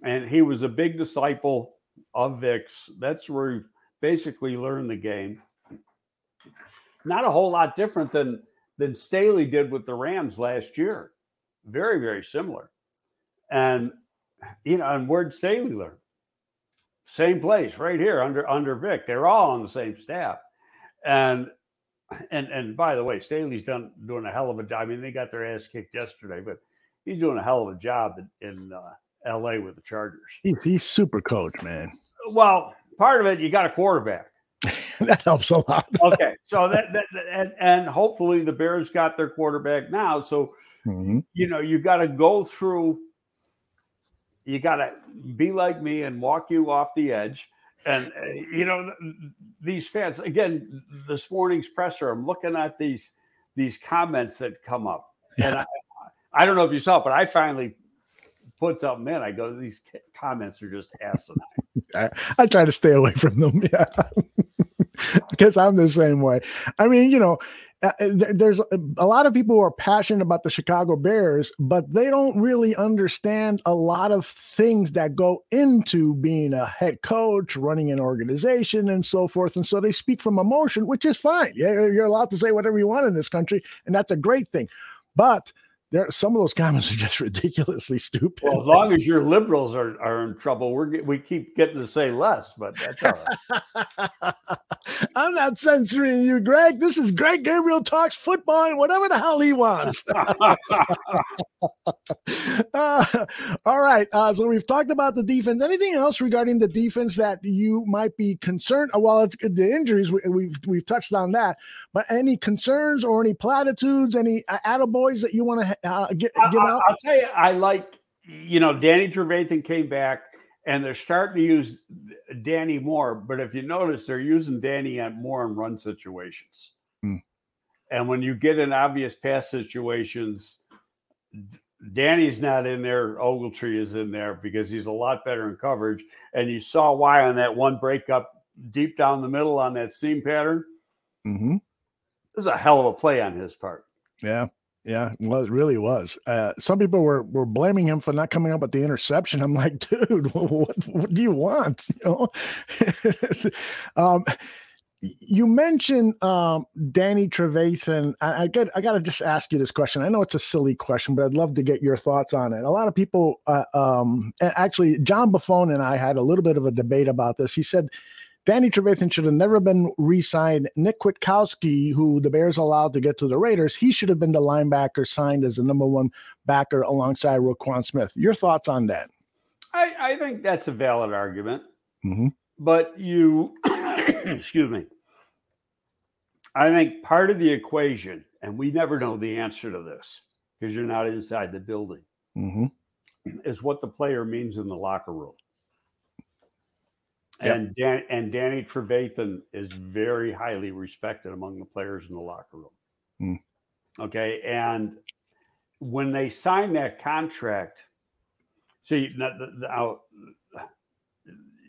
And he was a big disciple of Vic's. That's where he basically learned the game. not a whole lot different than than Staley did with the Rams last year. Very, very similar. And you know, and where'd Staley learn? Same place, right here under under Vic. They're all on the same staff. And and and by the way, Staley's done doing a hell of a job. I mean, they got their ass kicked yesterday, but he's doing a hell of a job in, in uh, L.A. with the Chargers. He's, he's super coach, man. Well, part of it, you got a quarterback. that helps a lot. okay, so that, that, and, and hopefully the Bears got their quarterback now. So mm-hmm. you know you got to go through. You got to be like me and walk you off the edge. And uh, you know these fans again. This morning's presser, I'm looking at these these comments that come up, yeah. and I, I don't know if you saw it, but I finally put something in. I go, these comments are just asinine. I, I try to stay away from them. Yeah. because I'm the same way. I mean, you know, uh, uh, there's a lot of people who are passionate about the Chicago Bears, but they don't really understand a lot of things that go into being a head coach, running an organization, and so forth. And so they speak from emotion, which is fine. You're allowed to say whatever you want in this country, and that's a great thing. But there some of those comments are just ridiculously stupid. Well, as long as your liberals are, are in trouble, we're we keep getting to say less, but that's all right. I'm not censoring you, Greg. This is Greg Gabriel talks football and whatever the hell he wants. uh, all right. Uh, so we've talked about the defense. Anything else regarding the defense that you might be concerned? Well, it's the injuries. We, we've, we've touched on that, but any concerns or any platitudes, any uh, attaboys that you want to uh, get, give I, out? I'll tell you, I like, you know, Danny Trevathan came back and they're starting to use Danny more. But if you notice, they're using Danny at more in run situations. Hmm. And when you get in obvious pass situations, Danny's not in there. Ogletree is in there because he's a lot better in coverage. And you saw why on that one breakup deep down the middle on that seam pattern. Mm-hmm. This is a hell of a play on his part. Yeah. Yeah, well, it really was. Uh, some people were were blaming him for not coming up with the interception. I'm like, dude, what, what do you want? You know, um, you mentioned um, Danny Trevathan. I, I get. I got to just ask you this question. I know it's a silly question, but I'd love to get your thoughts on it. A lot of people, uh, um, actually, John Buffone and I had a little bit of a debate about this. He said Danny Trevathan should have never been re-signed. Nick Kwiatkowski, who the Bears allowed to get to the Raiders, he should have been the linebacker signed as the number one backer alongside Roquan Smith. Your thoughts on that? I, I think that's a valid argument. Mm-hmm. But you, excuse me, I think part of the equation, and we never know the answer to this because you're not inside the building, mm-hmm. is what the player means in the locker room. And. Dan, and Danny Trevathan is very highly respected among the players in the locker room. Mm. Okay, and when they signed that contract, see now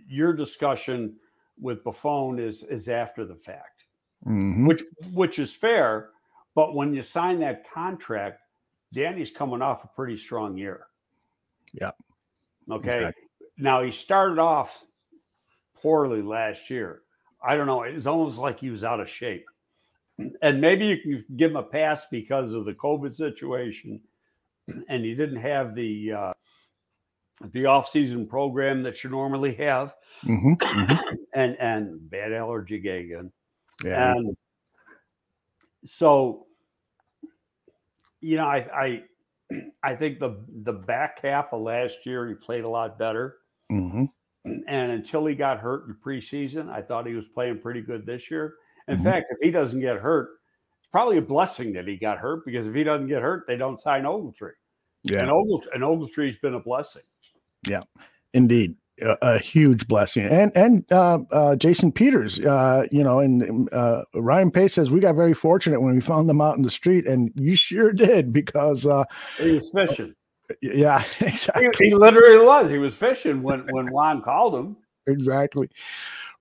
your discussion with Buffone is is after the fact, mm-hmm. which which is fair. But when you sign that contract, Danny's coming off a pretty strong year. Yeah. Okay. Exactly. Now he started off poorly last year. I don't know. It was almost like he was out of shape. And maybe you can give him a pass because of the COVID situation, and he didn't have the uh, the off season program that you normally have, mm-hmm, mm-hmm. and and bad allergy again. Yeah. And so, you know, I I I think the the back half of last year he played a lot better. Mm-hmm. And until he got hurt in preseason, I thought he was playing pretty good this year. In mm-hmm. fact, if he doesn't get hurt, it's probably a blessing that he got hurt because if he doesn't get hurt, they don't sign Ogletree. Yeah. And, Ogle, and Ogletree's been a blessing. Yeah, indeed. A, a huge blessing, and and uh, uh, Jason Peters, uh, you know, and uh, Ryan Pace says we got very fortunate when we found them out in the street, and you sure did because uh, he was fishing. Yeah, exactly. He, he, literally was. He was fishing when when Juan called him. Exactly.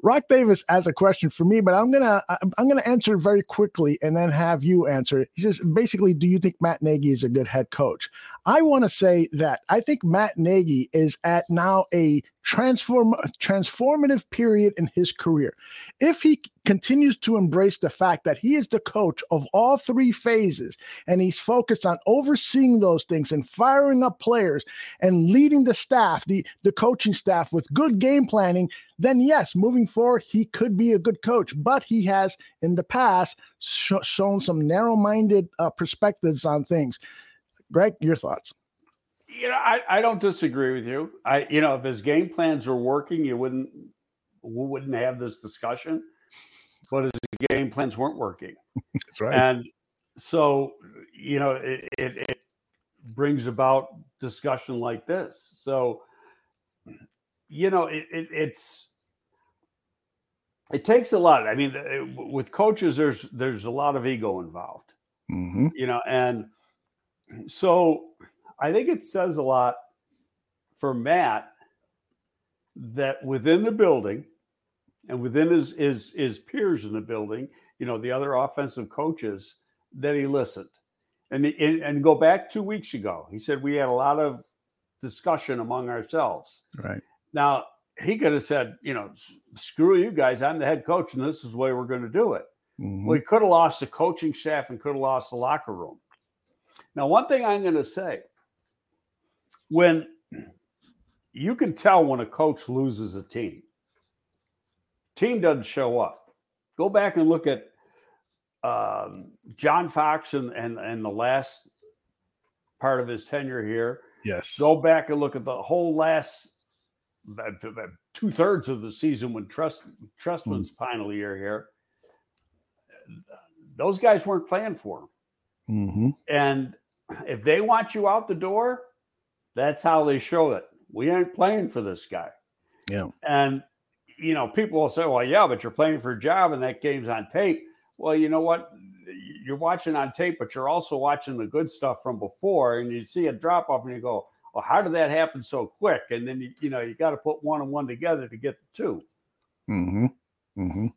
Rock Davis has a question for me, but I'm gonna I'm gonna answer very quickly and then have you answer. He says basically, do you think Matt Nagy is a good head coach? I want to say that I think Matt Nagy is at now a transform transformative period in his career. If he continues to embrace the fact that he is the coach of all three phases and he's focused on overseeing those things and firing up players and leading the staff, the, the coaching staff with good game planning, then yes, moving forward, he could be a good coach. But he has in the past sh- shown some narrow minded uh, perspectives on things. Greg, your thoughts? You know, I, I don't disagree with you. I, you know, if his game plans were working, you wouldn't wouldn't have this discussion. But his game plans weren't working. That's right. And so, you know, it, it, it brings about discussion like this. So, you know, it, it, it's it takes a lot. I mean, with coaches, there's there's a lot of ego involved. Mm-hmm. You know, and so I think it says a lot for Matt that within the building and within his his his peers in the building, you know, the other offensive coaches, that he listened. And, the, and and go back two weeks ago, he said we had a lot of discussion among ourselves. Right. Now he could have said, you know, screw you guys, I'm the head coach, and this is the way we're going to do it. Mm-hmm. Well, could have lost the coaching staff and could have lost the locker room. Now, one thing I'm going to say when you can tell when a coach loses a team, team doesn't show up. Go back and look at um, John Fox and, and, and the last part of his tenure here. Yes. Go back and look at the whole last two thirds of the season when Trust Trestman's mm. final year here. Those guys weren't playing for him. Mm-hmm. And if they want you out the door, that's how they show it. We ain't playing for this guy. Yeah. And you know, people will say, "Well, yeah, but you're playing for a job, and that game's on tape." Well, you know what? You're watching on tape, but you're also watching the good stuff from before, and you see a drop off, and you go, "Well, how did that happen so quick?" And then you, you know, you got to put one and one together to get the 2 Mm-hmm. Mm-hmm.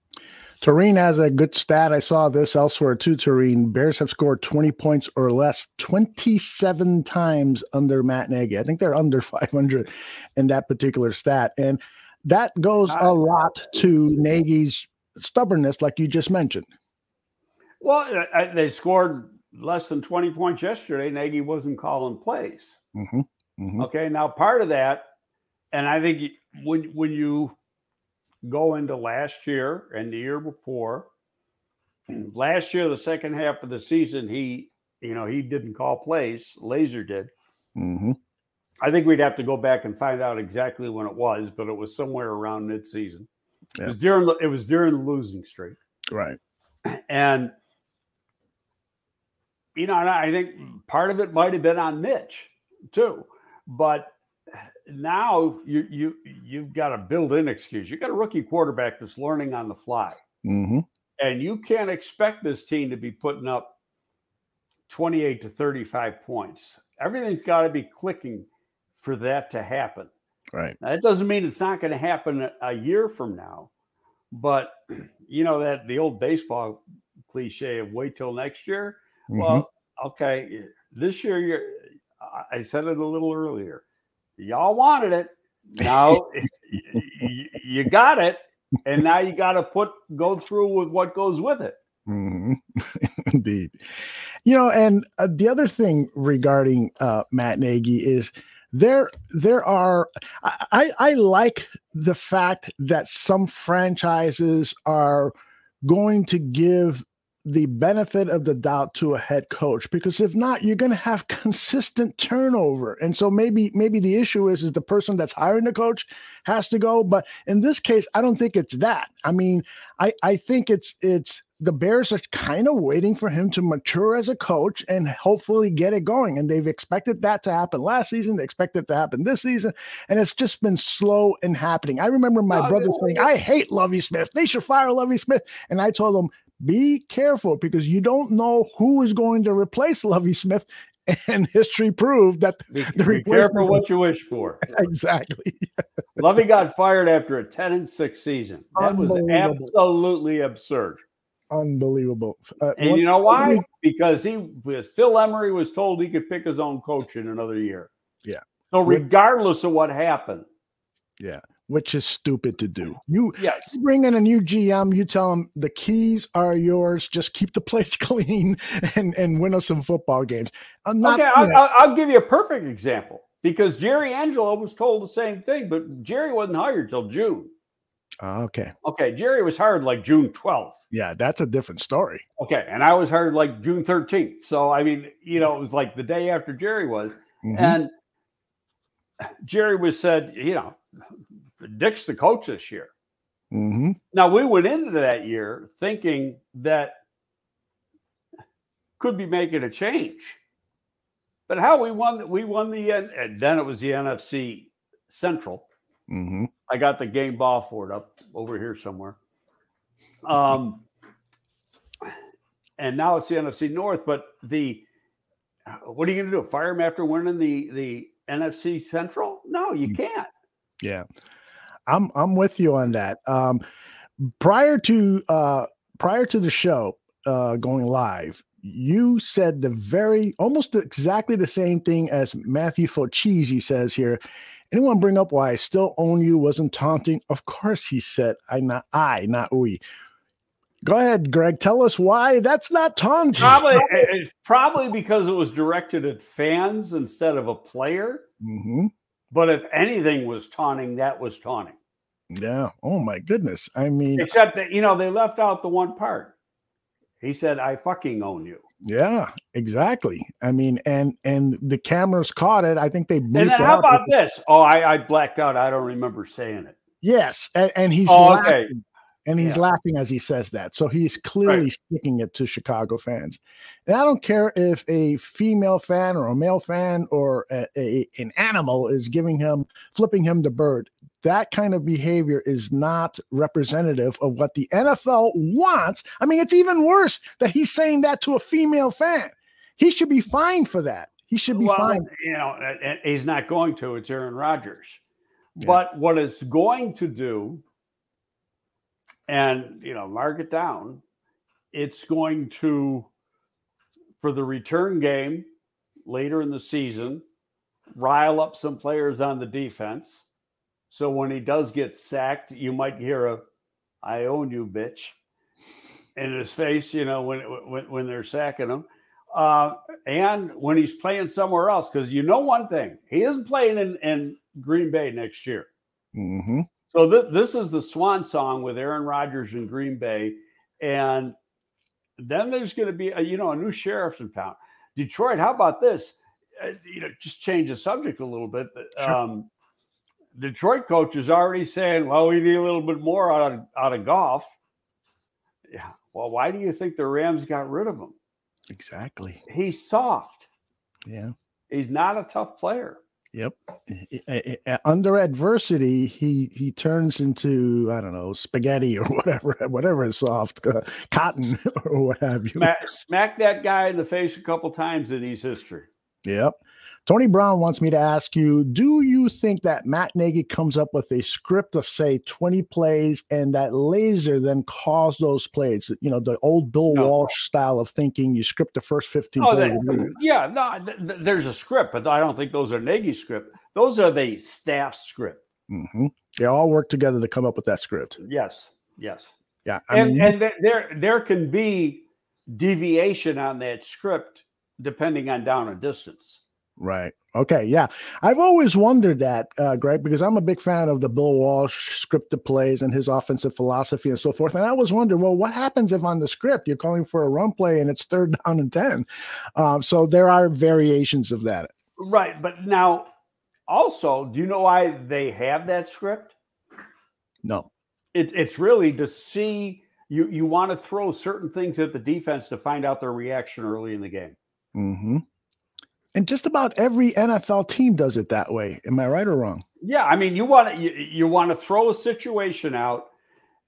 Toreen has a good stat. I saw this elsewhere too, Toreen. Bears have scored 20 points or less 27 times under Matt Nagy. I think they're under 500 in that particular stat. And that goes a lot to Nagy's stubbornness, like you just mentioned. Well, they scored less than 20 points yesterday. Nagy wasn't calling plays. Mm-hmm. Mm-hmm. Okay. Now, part of that, and I think when, when you go into last year and the year before. Last year, the second half of the season, he, you know, he didn't call plays. Lazor did. Mm-hmm. I think we'd have to go back and find out exactly when it was, but it was somewhere around midseason. Yeah. It was during the, it was during the losing streak. Right. And you know, I think part of it might have been on Mitch too. But now you you you've got a built-in excuse. You got a rookie quarterback that's learning on the fly, mm-hmm. and you can't expect this team to be putting up 28 to 35 points. Everything's got to be clicking for that to happen. Right. Now, that doesn't mean it's not going to happen a year from now, but you know that the old baseball cliche of wait till next year. Mm-hmm. Well, okay, this year you're. I said it a little earlier y'all wanted it. Now you got it, and now you got to put go through with what goes with it. Mm-hmm. Indeed, you know, and uh, the other thing regarding uh, Matt Nagy is there there are I, I like the fact that some franchises are going to give the benefit of the doubt to a head coach because if not you're going to have consistent turnover. And so maybe maybe the issue is is the person that's hiring the coach has to go but in this case i don't think it's that. I mean i i think it's it's the bears are kind of waiting for him to mature as a coach and hopefully get it going. And they've expected that to happen last season. They expect it to happen this season. And it's just been slow in happening. I remember my brother saying i hate lovie smith. They should fire lovie smith. And i told him be careful because you don't know who is going to replace Lovie Smith. And history proved that be, the be careful what you wish for. exactly. Lovey got fired after a 10 and 6 season. That was absolutely absurd. Unbelievable. Uh, and one, you know why? We, because he was Phil Emery was told he could pick his own coach in another year. Yeah. So regardless of what happened. Yeah. Which is stupid to do. You yes. You bring in a new GM, you tell him the keys are yours. Just keep the place clean and and win us some football games. I'm not, okay, I'll, I'll give you a perfect example because Jerry Angelo was told the same thing, but Jerry wasn't hired till June. Uh, okay. Okay. Jerry was hired like June 12th. Yeah, that's a different story. Okay. And I was hired like June 13th. So, I mean, you know, it was like the day after Jerry was. Mm-hmm. And Jerry was said, you know, Dick's the coach this year. Mm-hmm. Now, we went into that year thinking that could be making a change. But how we won, we won the, and then it was the NFC Central. Mm-hmm. I got the game ball for it up over here somewhere. Um, and now it's the NFC North. But the what are you going to do? Fire him after winning the the NFC Central? No, you mm. can't. Yeah, I'm I'm with you on that. Um, prior to uh, prior to the show uh, going live, you said the very almost exactly the same thing as Matthew Focchisi says here Anyone bring up why I still own you wasn't taunting? Of course he said, I not I, not we. Go ahead, Greg. Tell us why that's not taunting. Probably, probably because it was directed at fans instead of a player. Mm-hmm. But if anything was taunting, that was taunting. Yeah. Oh my goodness. I mean, except that you know they left out the one part. He said, "I fucking own you." Yeah, exactly. I mean, and and the cameras caught it. I think they. And then how about this? Oh, I, I blacked out. I don't remember saying it. Yes, and, and he's oh, laughing, okay. And he's yeah. laughing as he says that. So he's clearly right. sticking it to Chicago fans. And I don't care if a female fan or a male fan or a, a, an animal is giving him flipping him the bird that kind of behavior is not representative of what the NFL wants. I mean, it's even worse that he's saying that to a female fan. He should be fined for that. He should be well, fined. You know, he's not going to. It's Aaron Rodgers. Yeah. But what it's going to do, and, you know, mark it down, it's going to, for the return game later in the season, rile up some players on the defense so when he does get sacked, you might hear a "I own you, bitch" in his face. You know when when, when they're sacking him, uh, and when he's playing somewhere else. Because you know one thing, he isn't playing in, in Green Bay next year. Mm-hmm. So th- this is the swan song with Aaron Rodgers in Green Bay, and then there's going to be a, you know a new sheriff in town. Detroit, how about this? Uh, you know, just change the subject a little bit. Sure. Um, Detroit coach is already saying, well, we need a little bit more out of out of Goff." Yeah. Well, why do you think the Rams got rid of him? Exactly. He's soft. Yeah. He's not a tough player. Yep. Under adversity, he he turns into I don't know spaghetti or whatever, whatever is soft, uh, cotton or what have you. Smack, smack that guy in the face a couple times in his history. Yep. Tony Brown wants me to ask you Do you think that Matt Nagy comes up with a script of, say, 20 plays and that Lazor then calls those plays? You know, the old Bill no. Walsh style of thinking you script the first 15 oh, plays. They, yeah, no, th- th- there's a script, but I don't think those are Nagy script. Those are the staff script. Mm-hmm. They all work together to come up with that script. Yes, yes. Yeah. I and mean, and th- there, there can be deviation on that script depending on down and distance. Right. Okay. Yeah. I've always wondered that, uh, Greg, because I'm a big fan of the Bill Walsh scripted plays and his offensive philosophy and so forth. And I always wonder, well, what happens if on the script you're calling for a run play and it's third down and 10? Um, so there are variations of that. Right. But now, also, do you know why they have that script? No. It, it's really to see you, you want to throw certain things at the defense to find out their reaction early in the game. Mm-hmm. And just about every NFL team does it that way. Am I right or wrong? Yeah, I mean, you want to you, you want to throw a situation out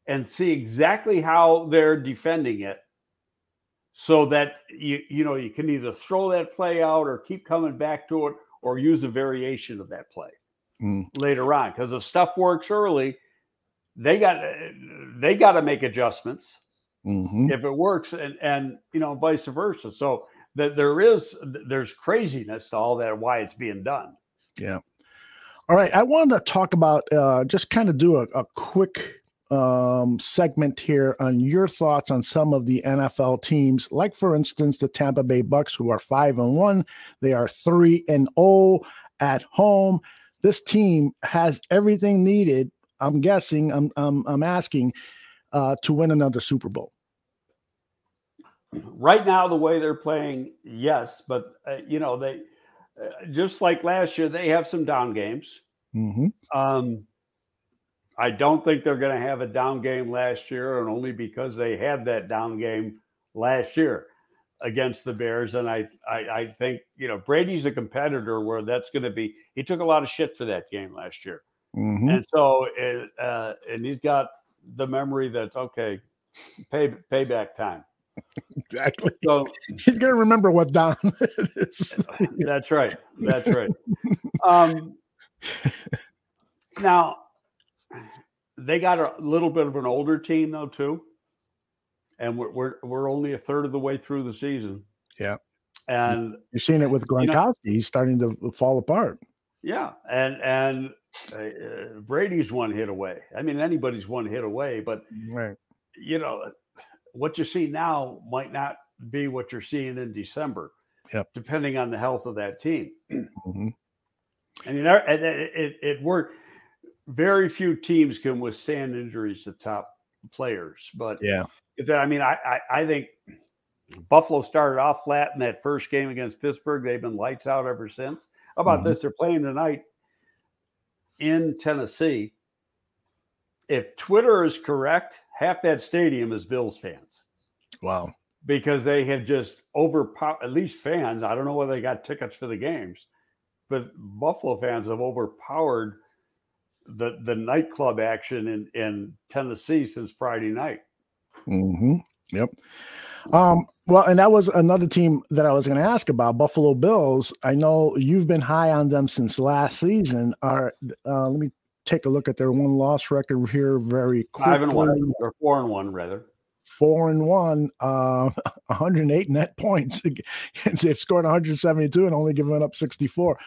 and see exactly how they're defending it, so that you you know you can either throw that play out or keep coming back to it or use a variation of that play mm. later on. Because if stuff works early, they got they got to make adjustments Mhm. if it works, and and you know vice versa. So that there is there's craziness to all that why it's being done. Yeah. All right. I wanted to talk about uh, just kind of do a, a quick um, segment here on your thoughts on some of the NFL teams, like for instance the Tampa Bay Bucs, who are five and one. They are three and zero at home. This team has everything needed. I'm guessing. I'm I'm, I'm asking uh, to win another Super Bowl. Right now, the way they're playing, yes, but uh, you know they uh, just like last year, they have some down games. Mm-hmm. Um, I don't think they're going to have a down game last year, and only because they had that down game last year against the Bears. And I, I, I think you know Brady's a competitor where that's going to be. He took a lot of shit for that game last year, Mm-hmm. and so it, uh, and he's got the memory that's okay, pay payback time. Exactly. So He's gonna remember what Don is. That's right. That's right. Um, now, they got a little bit of an older team though too, and we're we're, we're only a third of the way through the season. Yeah. and You're seeing it with You know- Gronkowski. He's starting to fall apart. yeah, and and uh, Brady's one hit away. I mean, anybody's one hit away, but Right. you know what you see now might not be what you're seeing in December. Yep. Depending on the health of that team. hmm I mean, there- it, it, it, it worked. Very few teams can withstand injuries to top players, but Yeah. if that- I mean, I, I, I think Buffalo started off flat in that first game against Pittsburgh. They've been lights out ever since. How about Mhm. this? They're playing tonight in Tennessee. If Twitter is correct, half that stadium is Bills fans Wow. because they have just overpowered at least fans. I don't know whether they got tickets for the games, but Buffalo fans have overpowered the the nightclub action in in Tennessee since Friday night. hmm Yep. Um, well, and that was another team that I was going to ask about, Buffalo Bills. I know you've been high on them since last season. Are uh, let me take a look at their one loss record here very quickly. Five and one or four and one rather. Four and one, uh, 108 net points. They've scored 172 and only given up 64.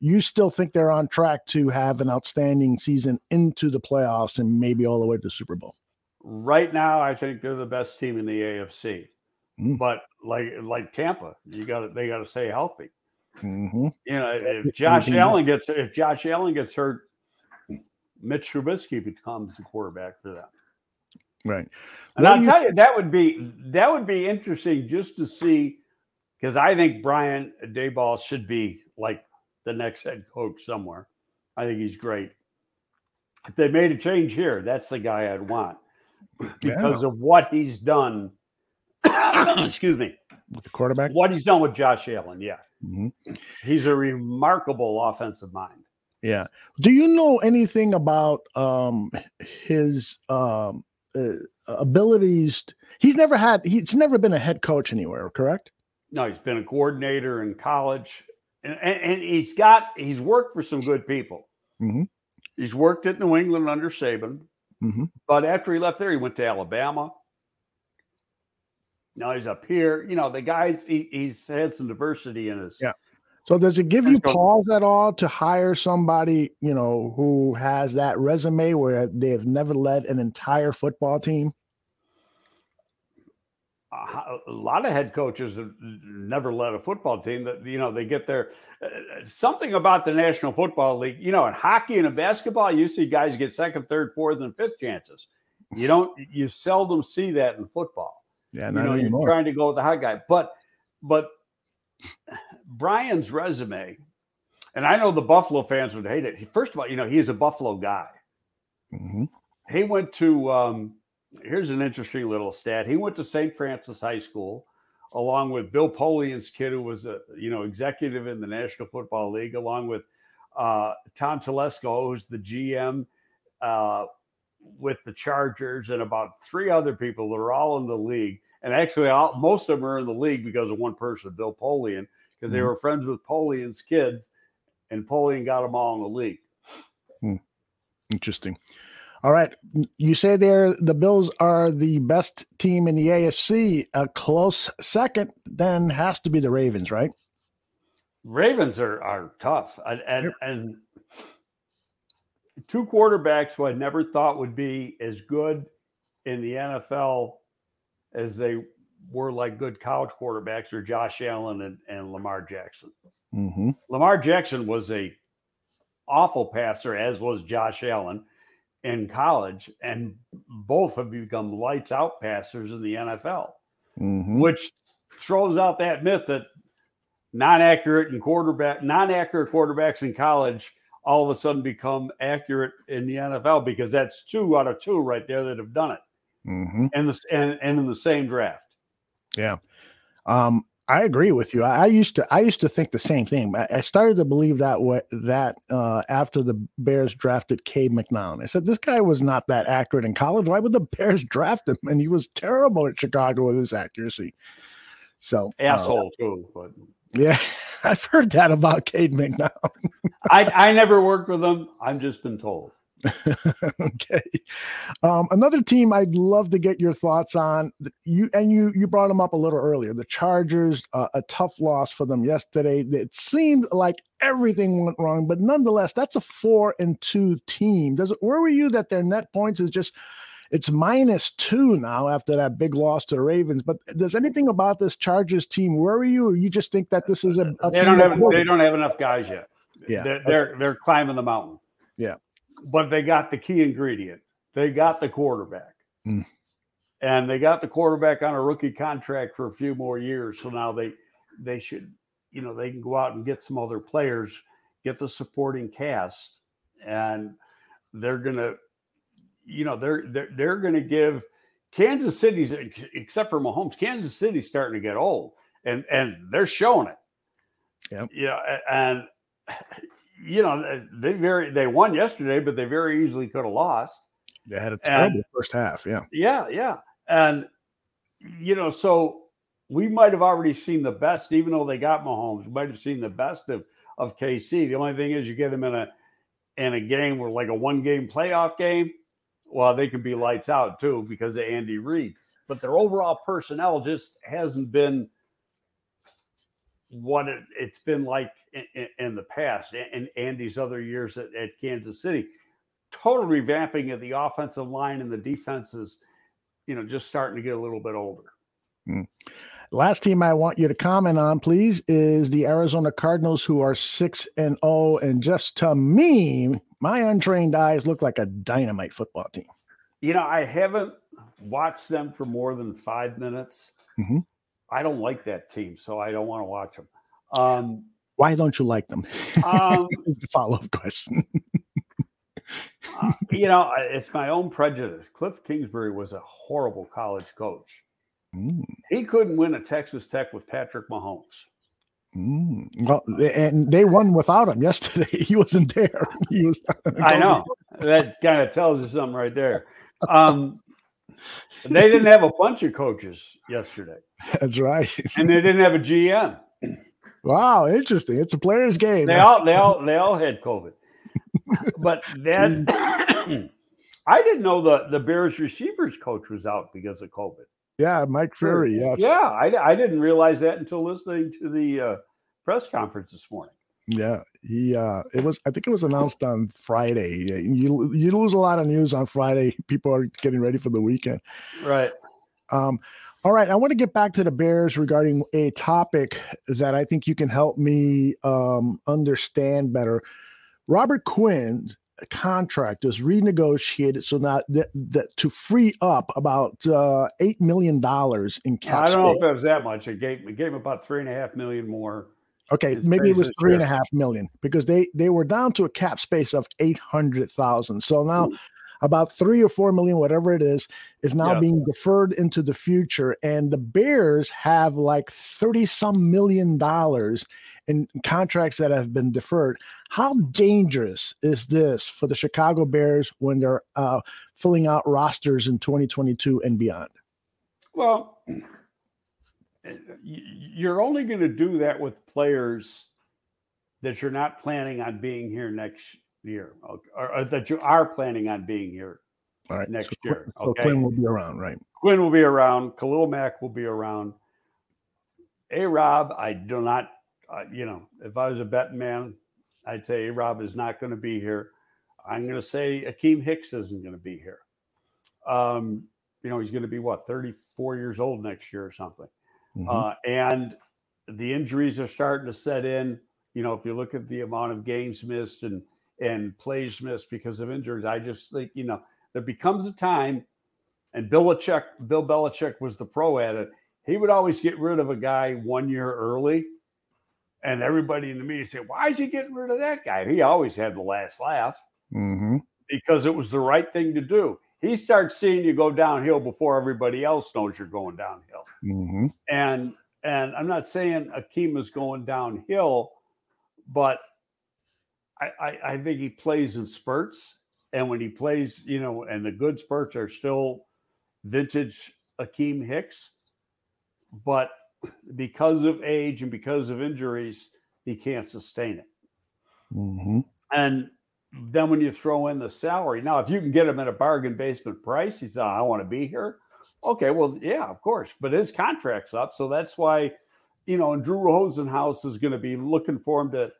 You still think they're on track to have an outstanding season into the playoffs and maybe all the way to the Super Bowl? Right now, I think they're the best team in the AFC. Mm. But like like Tampa, you got they got to stay healthy. hmm You know, if Josh Mhm. Allen gets if Josh Allen gets hurt, Mitch Trubisky becomes the quarterback for them. Right. And What I'll you- tell you, that would be that would be interesting just to see, because I think Brian Daboll should be like the next head coach somewhere. I think he's great. If they made a change here, that's the guy I'd want because of what he's done. excuse me, With the quarterback. what he's done with Josh Allen. Yeah, Mhm. he's a remarkable offensive mind. Yeah. Do you know anything about um his um uh, abilities? He's never had he's never been a head coach anywhere, correct? No, he's been a coordinator in college, and, and, and he's got he's worked for some good people. Mhm. He's worked at New England under Saban, Mhm. but after he left there, he went to Alabama. Now he's up here. You know, the guys he, he's had some diversity in his. Yeah. So does it give you pause at all to hire somebody, you know, who has that resume where they have never led an entire football team? a lot of head coaches have never led a football team that you know they get their uh, something about the national football league you know in hockey and in basketball you see guys get second third fourth and fifth chances. You don't you seldom see that in football. Yeah, you know you're trying to go with the hot guy but but brian's resume and i know the buffalo fans would hate it. First of all you know he's a buffalo guy. Mhm. he went to um, here's an interesting little stat. He went to st francis high school along with bill polian's kid who was a you know executive in the national football league along with uh, tom telesco who's the gm uh, with the chargers and about three other people that are all in the league and actually all, most of them are in the league because of one person bill polian because they Mhm. were friends with polian's kids and polian got them all in the league Interesting. All right. You say there the Bills are the best team in the AFC. A close second then has to be the Ravens, right? Ravens are are tough. And and, yep. and two quarterbacks who I never thought would be as good in the NFL as they were like good college quarterbacks are Josh Allen and, and Lamar Jackson. Mm-hmm. Lamar Jackson was a awful passer, as was Josh Allen in college, and both have become lights out passers in the NFL, mm-hmm. which throws out that myth that non-accurate and quarterback non-accurate quarterbacks in college all of a sudden become accurate in the NFL because that's two out of two right there that have done it, mm-hmm. and the and, and in the same draft. Yeah. Um, I agree with you. I, I, used to I used to think the same thing. I, I started to believe that way that uh, after the Bears drafted Cade McNown. I said this guy was not that accurate in college. Why would the Bears draft him? And he was terrible at Chicago with his accuracy. So asshole uh, too, but yeah, I've heard that about Cade McNown. I I never worked with him. I've just been told. okay. Um, another team I'd love to get your thoughts on. You and you you brought them up a little earlier. The Chargers, uh, a tough loss for them yesterday. It seemed like everything went wrong, but nonetheless, that's a four and two team. Does it worry you that their net points is just it's minus two now after that big loss to the Ravens. But does anything about this Chargers team worry you, or you just think that this is a, a they don't have they don't have enough guys yet. Yeah, they're, they're, they're climbing the mountain. Yeah, but they got the key ingredient. They got the quarterback. Mm. And they got the quarterback on a rookie contract for a few more years. So now they they should, you know, they can go out and get some other players, get the supporting cast, and they're gonna, you know, they're they're they're gonna give Kansas City's except for Mahomes, Kansas City's starting to get old, and and they're showing it. Yeah, yeah, and you know, they very they won yesterday, but they very easily could have lost. They had a terrible and, first half. Yeah. Yeah, yeah. And you know, so we might have already seen the best, even though they got Mahomes, we might have seen the best of of KC. The only thing is you get them in a in a game where like a one game playoff game, well, they can be lights out too because of Andy Reid. But their overall personnel just hasn't been what it, has been like in, in, the past and Andy's other years at, at, Kansas City. Total revamping of the offensive line and the defenses, you know, just starting to get a little bit older. Mm. Last team I want you to comment on, please, is the Arizona Cardinals, who are six and zero, oh, and just to me, my untrained eyes look like a dynamite football team. You know, I haven't watched them for more than five minutes. Mm-hmm. I don't like that team, so I don't want to watch them. Um, Why don't you like them? Um, is the follow up question. uh, you know, it's my own prejudice. Cliff Kingsbury was a horrible college coach. Mm. He couldn't win at Texas Tech with Patrick Mahomes. Mm. Well, and they won without him yesterday. He wasn't there. He was. I know that kind of tells you something right there. Um, they didn't have a bunch of coaches yesterday. That's right. and they didn't have a GM. Wow, interesting. It's a player's game. They all they all they all had COVID. but then I didn't know the the Bears receivers coach was out because of COVID. Yeah, Mike Furrey. Yes. Yeah, I, I didn't realize that until listening to the uh, press conference this morning. Yeah, he uh it was I think it was announced on Friday. You you lose a lot of news on Friday. People are getting ready for the weekend. Right. Um all right, I want to get back to the Bears regarding a topic that I think you can help me um, understand better. Robert Quinn's contract was renegotiated so now that, that to free up about uh, eight million dollars in cash. I don't know if it was that much. It gave it gave him about three and a half million more Okay, maybe it was three and a half million because they they were down to a cap space of eight hundred thousand. So now Ooh. about three or four million, whatever it is, is now yeah. being deferred into the future, and the Bears have like thirty some million dollars in contracts that have been deferred. How dangerous is this for the Chicago Bears when they're uh, filling out rosters in 2022 and beyond? Well, you're only going to do that with players that you're not planning on being here next year or, or, that you are planning on being here All right. next so, year. So Okay. Quinn will be around, right? Quinn will be around. Khalil Mack will be around. A Rob, I do not, uh, you know, if I was a betting man, I'd say A Rob is not going to be here. I'm going to say Akiem Hicks isn't going to be here. Um, you know, he's going to be what, 34 years old next year or something. Mhm. Uh, and the injuries are starting to set in. You know, if you look at the amount of games missed and and plays missed because of injuries, I just think you know there becomes a time. And Belichick, Bill Belichick was the pro at it. He would always get rid of a guy one year early, and everybody in the media say, "Why is he getting rid of that guy?" He always had the last laugh Mhm. because it was the right thing to do. He starts seeing you go downhill before everybody else knows you're going downhill Mhm. and and I'm not saying Akiem is going downhill, but I, I, I think he plays in spurts, and when he plays, you know, and the good spurts are still vintage Akiem Hicks, but because of age and because of injuries, he can't sustain it. Mhm. And then when you throw in the salary, now if you can get him at a bargain basement price, he's I want to be here. Okay, well, yeah, of course. But his contract's up. So that's why, you know, and Drew Rosenhaus is going to be looking for him to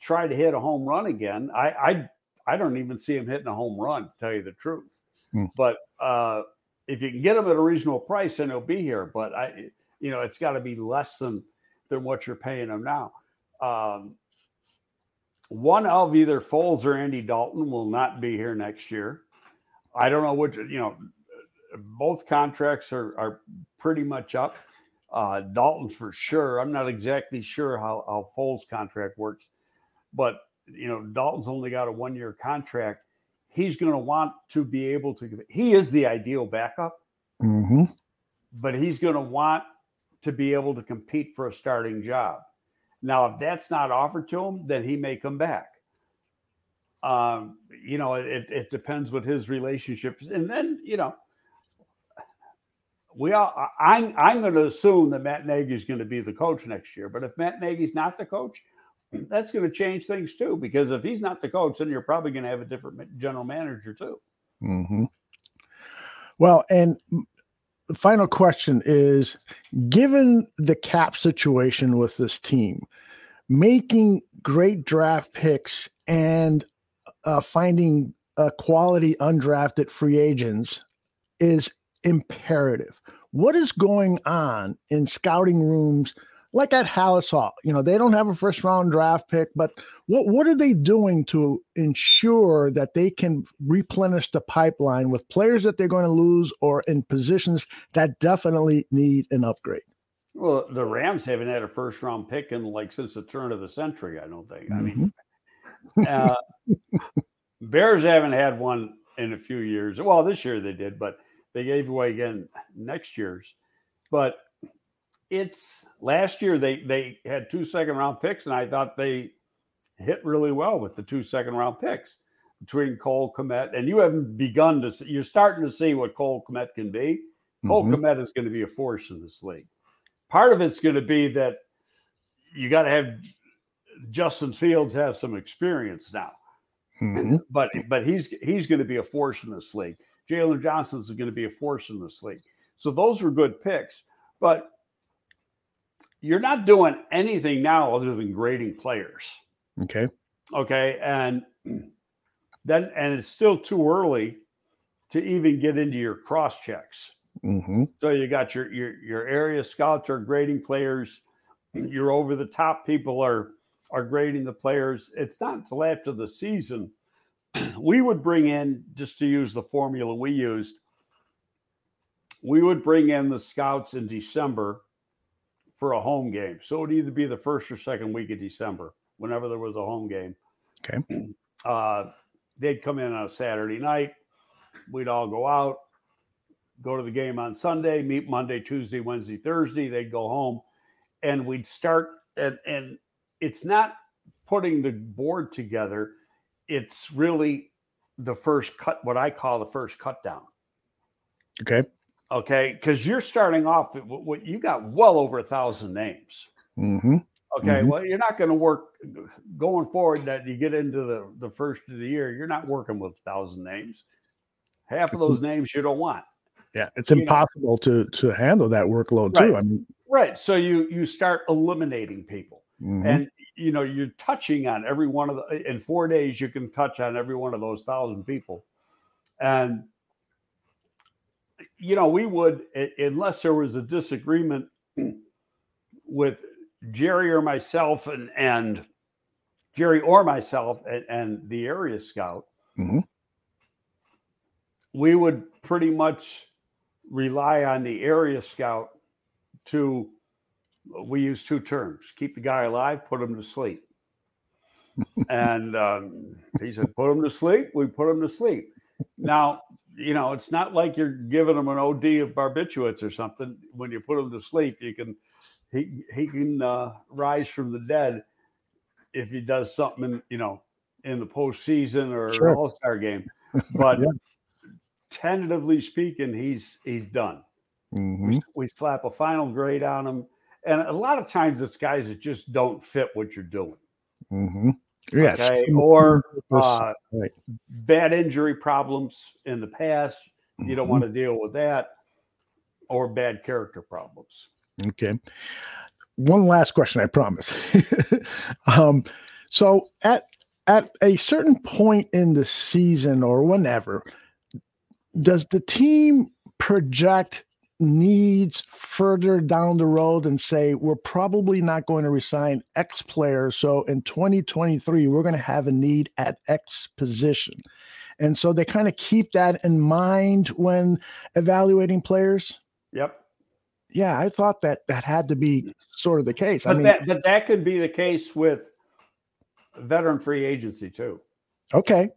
try to hit a home run again. I I I don't even see him hitting a home run, to tell you the truth. Hmm. But uh if you can get him at a reasonable price, then he'll be here. But I you know, it's got to be less than than what you're paying him now. Um one of either Foles or Andy Dalton will not be here next year. I don't know which, you know, both contracts are, are pretty much up. Uh, Dalton's for sure. I'm not exactly sure how, how Foles' contract works, but, you know, Dalton's only got a one year contract. He's going to want to be able to, he is the ideal backup, mm-hmm. but he's going to want to be able to compete for a starting job. Now, if that's not offered to him, then he may come back. Um, you know, it, it depends what his relationships, and then you know, we all. I'm I'm going to assume that Matt Nagy is going to be the coach next year. But if Matt Nagy's not the coach, that's going to change things too. Because if he's not the coach, then you're probably going to have a different general manager too. hmm Well, and the final question is given the cap situation with this team, making great draft picks and uh, finding uh, quality undrafted free agents is imperative. What is going on in scouting rooms like at Halas Hall? You know, they don't have a first round draft pick, but what what are they doing to ensure that they can replenish the pipeline with players that they're going to lose or in positions that definitely need an upgrade? Well, the Rams haven't had a first round pick in like since the turn of the century. I don't think. I mean, uh, Bears haven't had one in a few years. Well, this year they did, but they gave away again next year's. But it's last year they they had two second round picks, and I thought they hit really well with the two second round picks between Cole Kmet and you haven't begun to see, you're starting to see what Cole Kmet can be. Cole Mhm. Kmet is going to be a force in this league. Part of it's going to be that you got to have Justin Fields have some experience now Mhm. but but he's he's going to be a force in this league. Jaylon Johnson's is going to be a force in this league. So those were good picks, but you're not doing anything now other than grading players. Okay. Okay, and then and it's still too early to even get into your cross checks. hmm So you got your your your area scouts are grading players. Your over the top people are are grading the players. It's not until after the season we would bring in just to use the formula we used. We would bring in the scouts in December for a home game. So it'd either be the first or second week of December, whenever there was a home game. Okay. Uh, they'd come in on a Saturday night. We'd all go out, go to the game on Sunday, meet Monday, Tuesday, Wednesday, Thursday. They'd go home, and we'd start. And and it's not putting the board together; it's really the first cut. What I call the first cut down. Okay. Okay, because you're starting off. with What you got well over a thousand names. hmm Okay, Mhm. well, you're not going to work going forward. That you get into the the first of the year, you're not working with a thousand names. Half of those names you don't want. Yeah, it's impossible know. to to handle that workload right. too. I mean, right. So you you start eliminating people, mm-hmm. and you know you're touching on every one of the. In four days, you can touch on every one of those thousand people, and you know we would unless there was a disagreement with Jerry or myself and and Jerry or myself and, and the area scout, mm-hmm. we would pretty much rely on the area scout to we use two terms keep the guy alive put him to sleep and um, he said put him to sleep we put him to sleep now you know it's not like you're giving him an od of barbiturates or something when you put him to sleep you can he he can uh, rise from the dead if he does something in you know in the postseason or sure. all-star game but yeah tentatively speaking, he's he's done. Mm-hmm. We, we, slap a final grade on him, and a lot of times it's guys that just don't fit what you're doing. Mm-hmm. Yes, okay? or uh, right. bad injury problems in the past. You don't mm-hmm. want to deal with that, or bad character problems. Okay. One last question, I promise. um, so at at a certain point in the season or whenever, does the team project needs further down the road and say we're probably not going to resign X player, so in 2023 we're going to have a need at X position, and so they kind of keep that in mind when evaluating players. Yep. Yeah, I thought that that had to be sort of the case. But I mean, that, but that could be the case with veteran free agency too. Okay.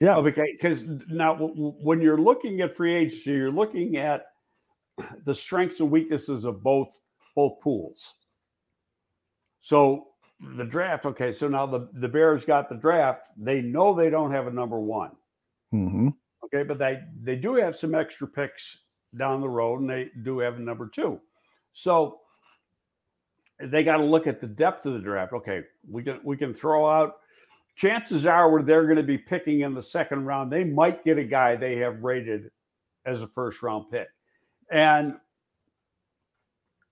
Yeah. Okay. Because now, when you're looking at free agency, you're looking at the strengths and weaknesses of both both pools. So the draft. Okay. So now the the Bears got the draft. They know they don't have a number one. Mm-hmm. Okay, but they they do have some extra picks down the road, and they do have a number two. So they got to look at the depth of the draft. Okay, we can we can throw out chances are where they're going to be picking in the second round, they might get a guy they have rated as a first round pick. And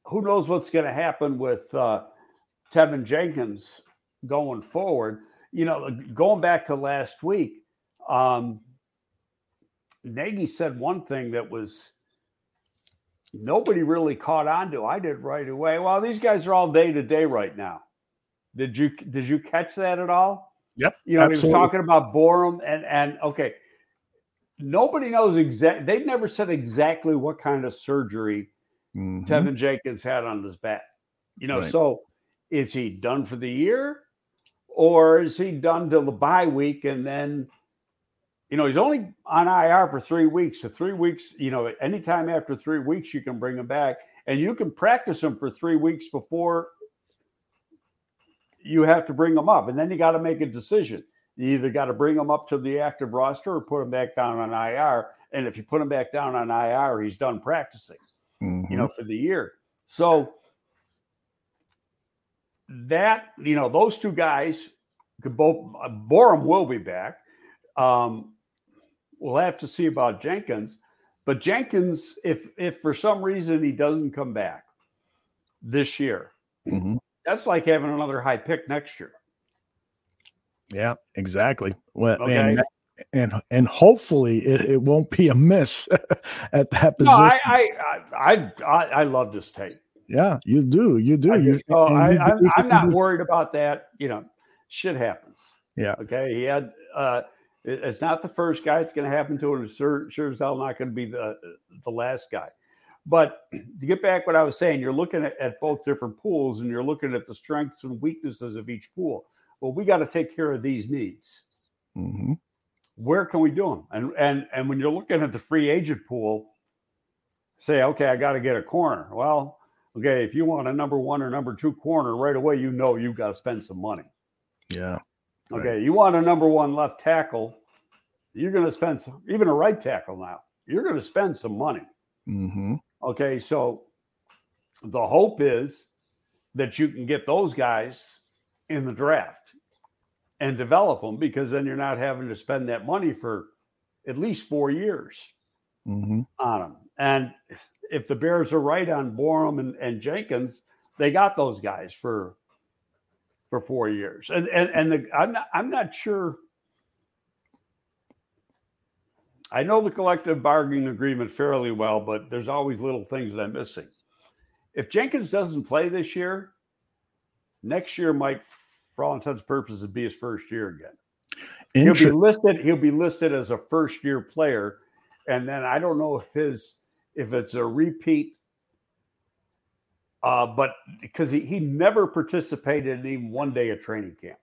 who knows what's going to happen with uh, Teven Jenkins going forward. You know, going back to last week, um, Nagy said one thing that was nobody really caught on to. I did right away. Well, these guys are all day to day right now. Did you did you catch that at all? Yep. You know, absolutely. he was talking about Borom and and okay, nobody knows exactly. They've never said exactly what kind of surgery mm-hmm. Teven Jenkins had on his back. You know, right. so is he done for the year, or is he done till the bye week and then? You know, he's only on IR for three weeks. So three weeks, you know, anytime after three weeks, you can bring him back, and you can practice him for three weeks before you have to bring them up, and then you got to make a decision. You either got to bring them up to the active roster or put them back down on IR. And if you put him back down on IR, he's done practicing, mm-hmm. you know, for the year. So that you know, those two guys could both. Borom will be back. Um, we'll have to see about Jenkins. But Jenkins, if if for some reason he doesn't come back this year, mm-hmm that's like having another high pick next year. Yeah, exactly. Well, okay. and and and hopefully it, it won't be a miss at that position. No, I I I I, I love this tape. Yeah, you do. You do. I you, so I, you, I'm, I'm not worried about that. You know, shit happens. Yeah. Okay. He had. uh It's not the first guy it's going to happen to, him. sure, sure as hell not going to be the the last guy. But to get back what I was saying, you're looking at, at both different pools and you're looking at the strengths and weaknesses of each pool. Well, we got to take care of these needs. Mm-hmm. Where can we do them? And and and when you're looking at the free agent pool, say, okay, I got to get a corner. Well, okay, if you want a number one or number two corner right away, you know you've got to spend some money. Yeah. Okay, right. you want a number one left tackle, you're going to spend some, even a right tackle now. You're going to spend some money. Mm-hmm. Okay, so the hope is that you can get those guys in the draft and develop them because then you're not having to spend that money for at least four years. Mm-hmm. on them. And if the Bears are right on Borom and, and Jenkins, they got those guys for for four years. And and and the, I'm not I'm not sure. I know the collective bargaining agreement fairly well, but there's always little things that I'm missing. If Jenkins doesn't play this year, next year might, for all intents and purposes, be his first year again. He'll be listed. He'll be listed as a first year player, and then I don't know if his if it's a repeat. Uh, but because he, he never participated in even one day of training camp.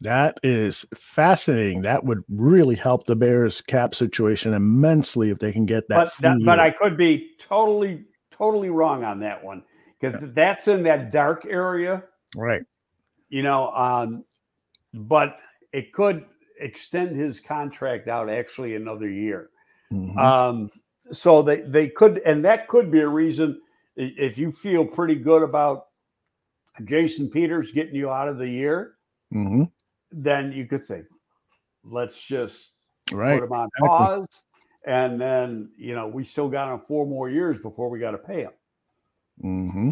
That is fascinating. That would really help the Bears cap situation immensely if they can get that. but that, but. I could be totally totally wrong on that one because that's in that dark area, right. You know. Um, but it could extend his contract out actually another year. Mhm. Um, so they they could, and that could be a reason if you feel pretty good about Jason Peters getting you out of the year, Mhm. then you could say, let's just Right. put him on exactly. pause, and then you know we still got him four more years before we got to pay him. hmm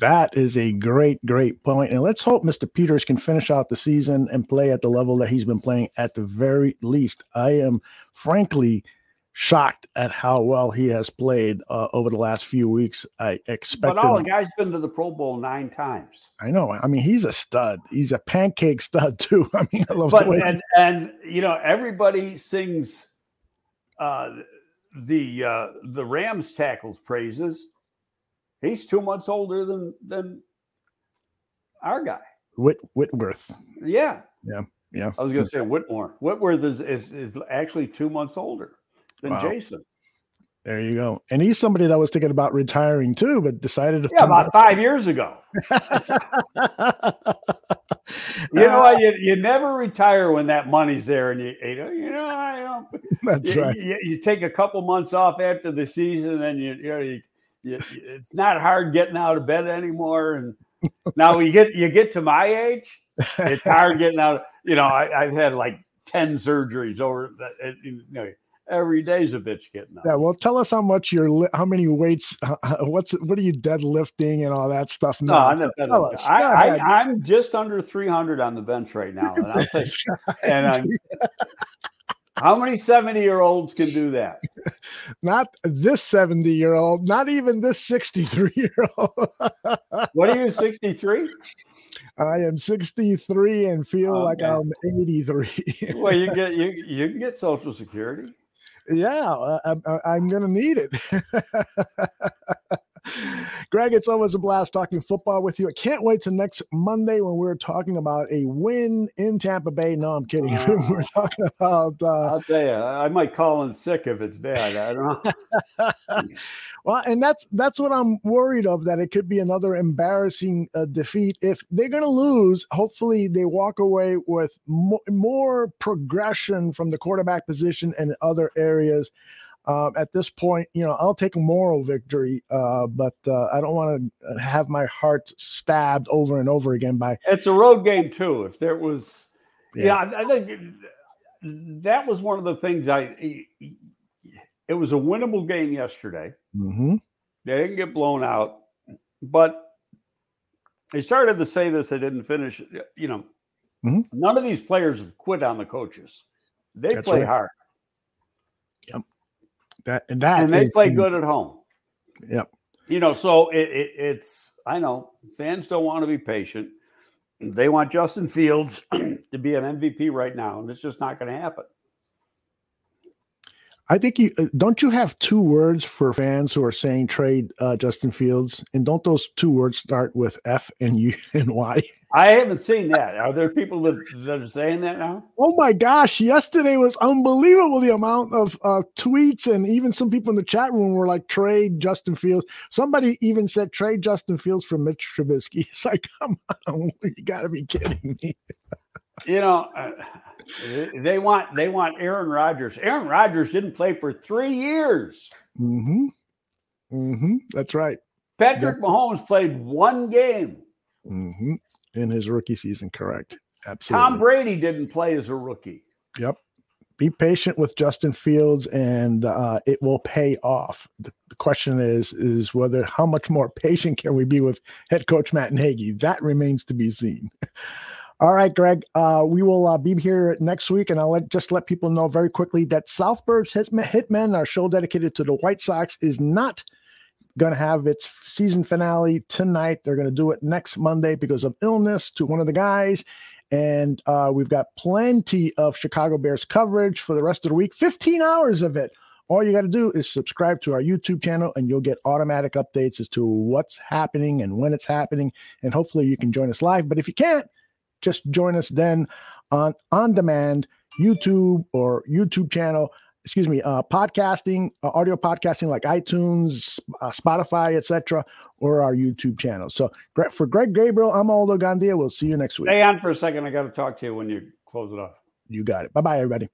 That is a great, great point. And let's hope Mr. Peters can finish out the season and play at the level that he's been playing at the very least. I am frankly shocked at how well he has played uh, over the last few weeks. I expect. But all the guys been to the Pro Bowl nine times. I know. I mean, he's a stud. He's a pancake stud too. I mean, I love the way. and and you know everybody sings uh, the uh, the Rams tackles praises. He's two months older than than our guy. Whit, Whitworth. Yeah. Yeah, yeah. I was going to say Whitmore. Whitworth is, is is actually two months older than Wow. Jason. There you go. And he's somebody that was thinking about retiring too, but decided to Yeah, come about five years ago. You know what? Uh, you, you never retire when that money's there, and you you know you know I don't. That's you, right. you, you take a couple months off after the season, and you you know you, it's not hard getting out of bed anymore. And now you get you get to my age, it's hard getting out. Of, You know, I, I've had like ten surgeries over. You know, every day's a bitch getting out. Yeah, well, tell us how much you're, li- how many weights, uh, uh, what's, what are you deadlifting and all that stuff? No. I'm Tell us. I. I'm just under 300 on the bench right now, and I'll say, and I'm, how many 70 year olds can do that? not this 70 year old, not even this 63 year old. What are you, 63? I am 63 and feel like I'm 83. Well, you get you you can get Social Security. yeah, I, I'm going to need it. Greg, it's always a blast talking football with you. I can't wait till next Monday when we're talking about a win in Tampa Bay. No, I'm kidding. Wow. we're talking about uh, I'll tell you, I might call in sick if it's bad. I don't know. Well, and that's that's what I'm worried of that it could be another embarrassing uh, defeat. If they're going to lose, hopefully they walk away with mo- more progression from the quarterback position and other areas. Um, at this point, you know, I'll take a moral victory, uh, but uh, I don't want to have my heart stabbed over and over again by. It's a road game too. If there was, Yeah. yeah, I, I think that was one of the things I. It was a winnable game yesterday. Mhm. They didn't get blown out, but I started to say this. I didn't finish. You know, Mhm. none of these players have quit on the coaches. They That's play right. hard That and that and they is- play good at home. Yep. You know, so it, it, it's. I know fans don't want to be patient. They want Justin Fields to be an MVP right now, and it's just not going to happen. I think you uh, don't you have two words for fans who are saying trade uh, Justin Fields, and don't those two words start with F and U and Y? I haven't seen that. Are there people that, that are saying that now? Oh my gosh! Yesterday was unbelievable the amount of uh, tweets, and even some people in the chat room were like, "Trade Justin Fields." Somebody even said, "Trade Justin Fields for Mitch Trubisky." It's like, come on, you got to be kidding me! You know, uh, they- want they want Aaron Rodgers. Aaron Rodgers didn't play for three years. Mm-hmm. Mm-hmm. That's right. Patrick Mahomes played one game. Mm-hmm. In his rookie season, correct? Absolutely. Tom Brady didn't play as a rookie. Yep. be patient with Justin Fields, and uh, it will pay off. The, the, question is is whether how much more patient can we be with head coach Matt Nagy? That remains to be seen. All right, Greg. Uh, we will uh, be here next week, and I'll let, just let people know very quickly that Southbird's Hitmen, our show dedicated to the White Sox, is not going to have its season finale tonight. They're going to do it next Monday because of illness to one of the guys. And uh, we've got plenty of Chicago Bears coverage for the rest of the week, 15 hours of it. All you got to do is subscribe to our YouTube channel and you'll get automatic updates as to what's happening and when it's happening. And hopefully you can join us live. But if you can't, just join us then on on demand YouTube or YouTube channel excuse me, uh, podcasting, uh, audio podcasting like iTunes, uh, Spotify, etc., or our YouTube channel. So for Greg Gabriel, I'm Aldo Gandia. We'll see you next week. Stay on for a second. I got to talk to you when you close it off. You got it. Bye bye, everybody.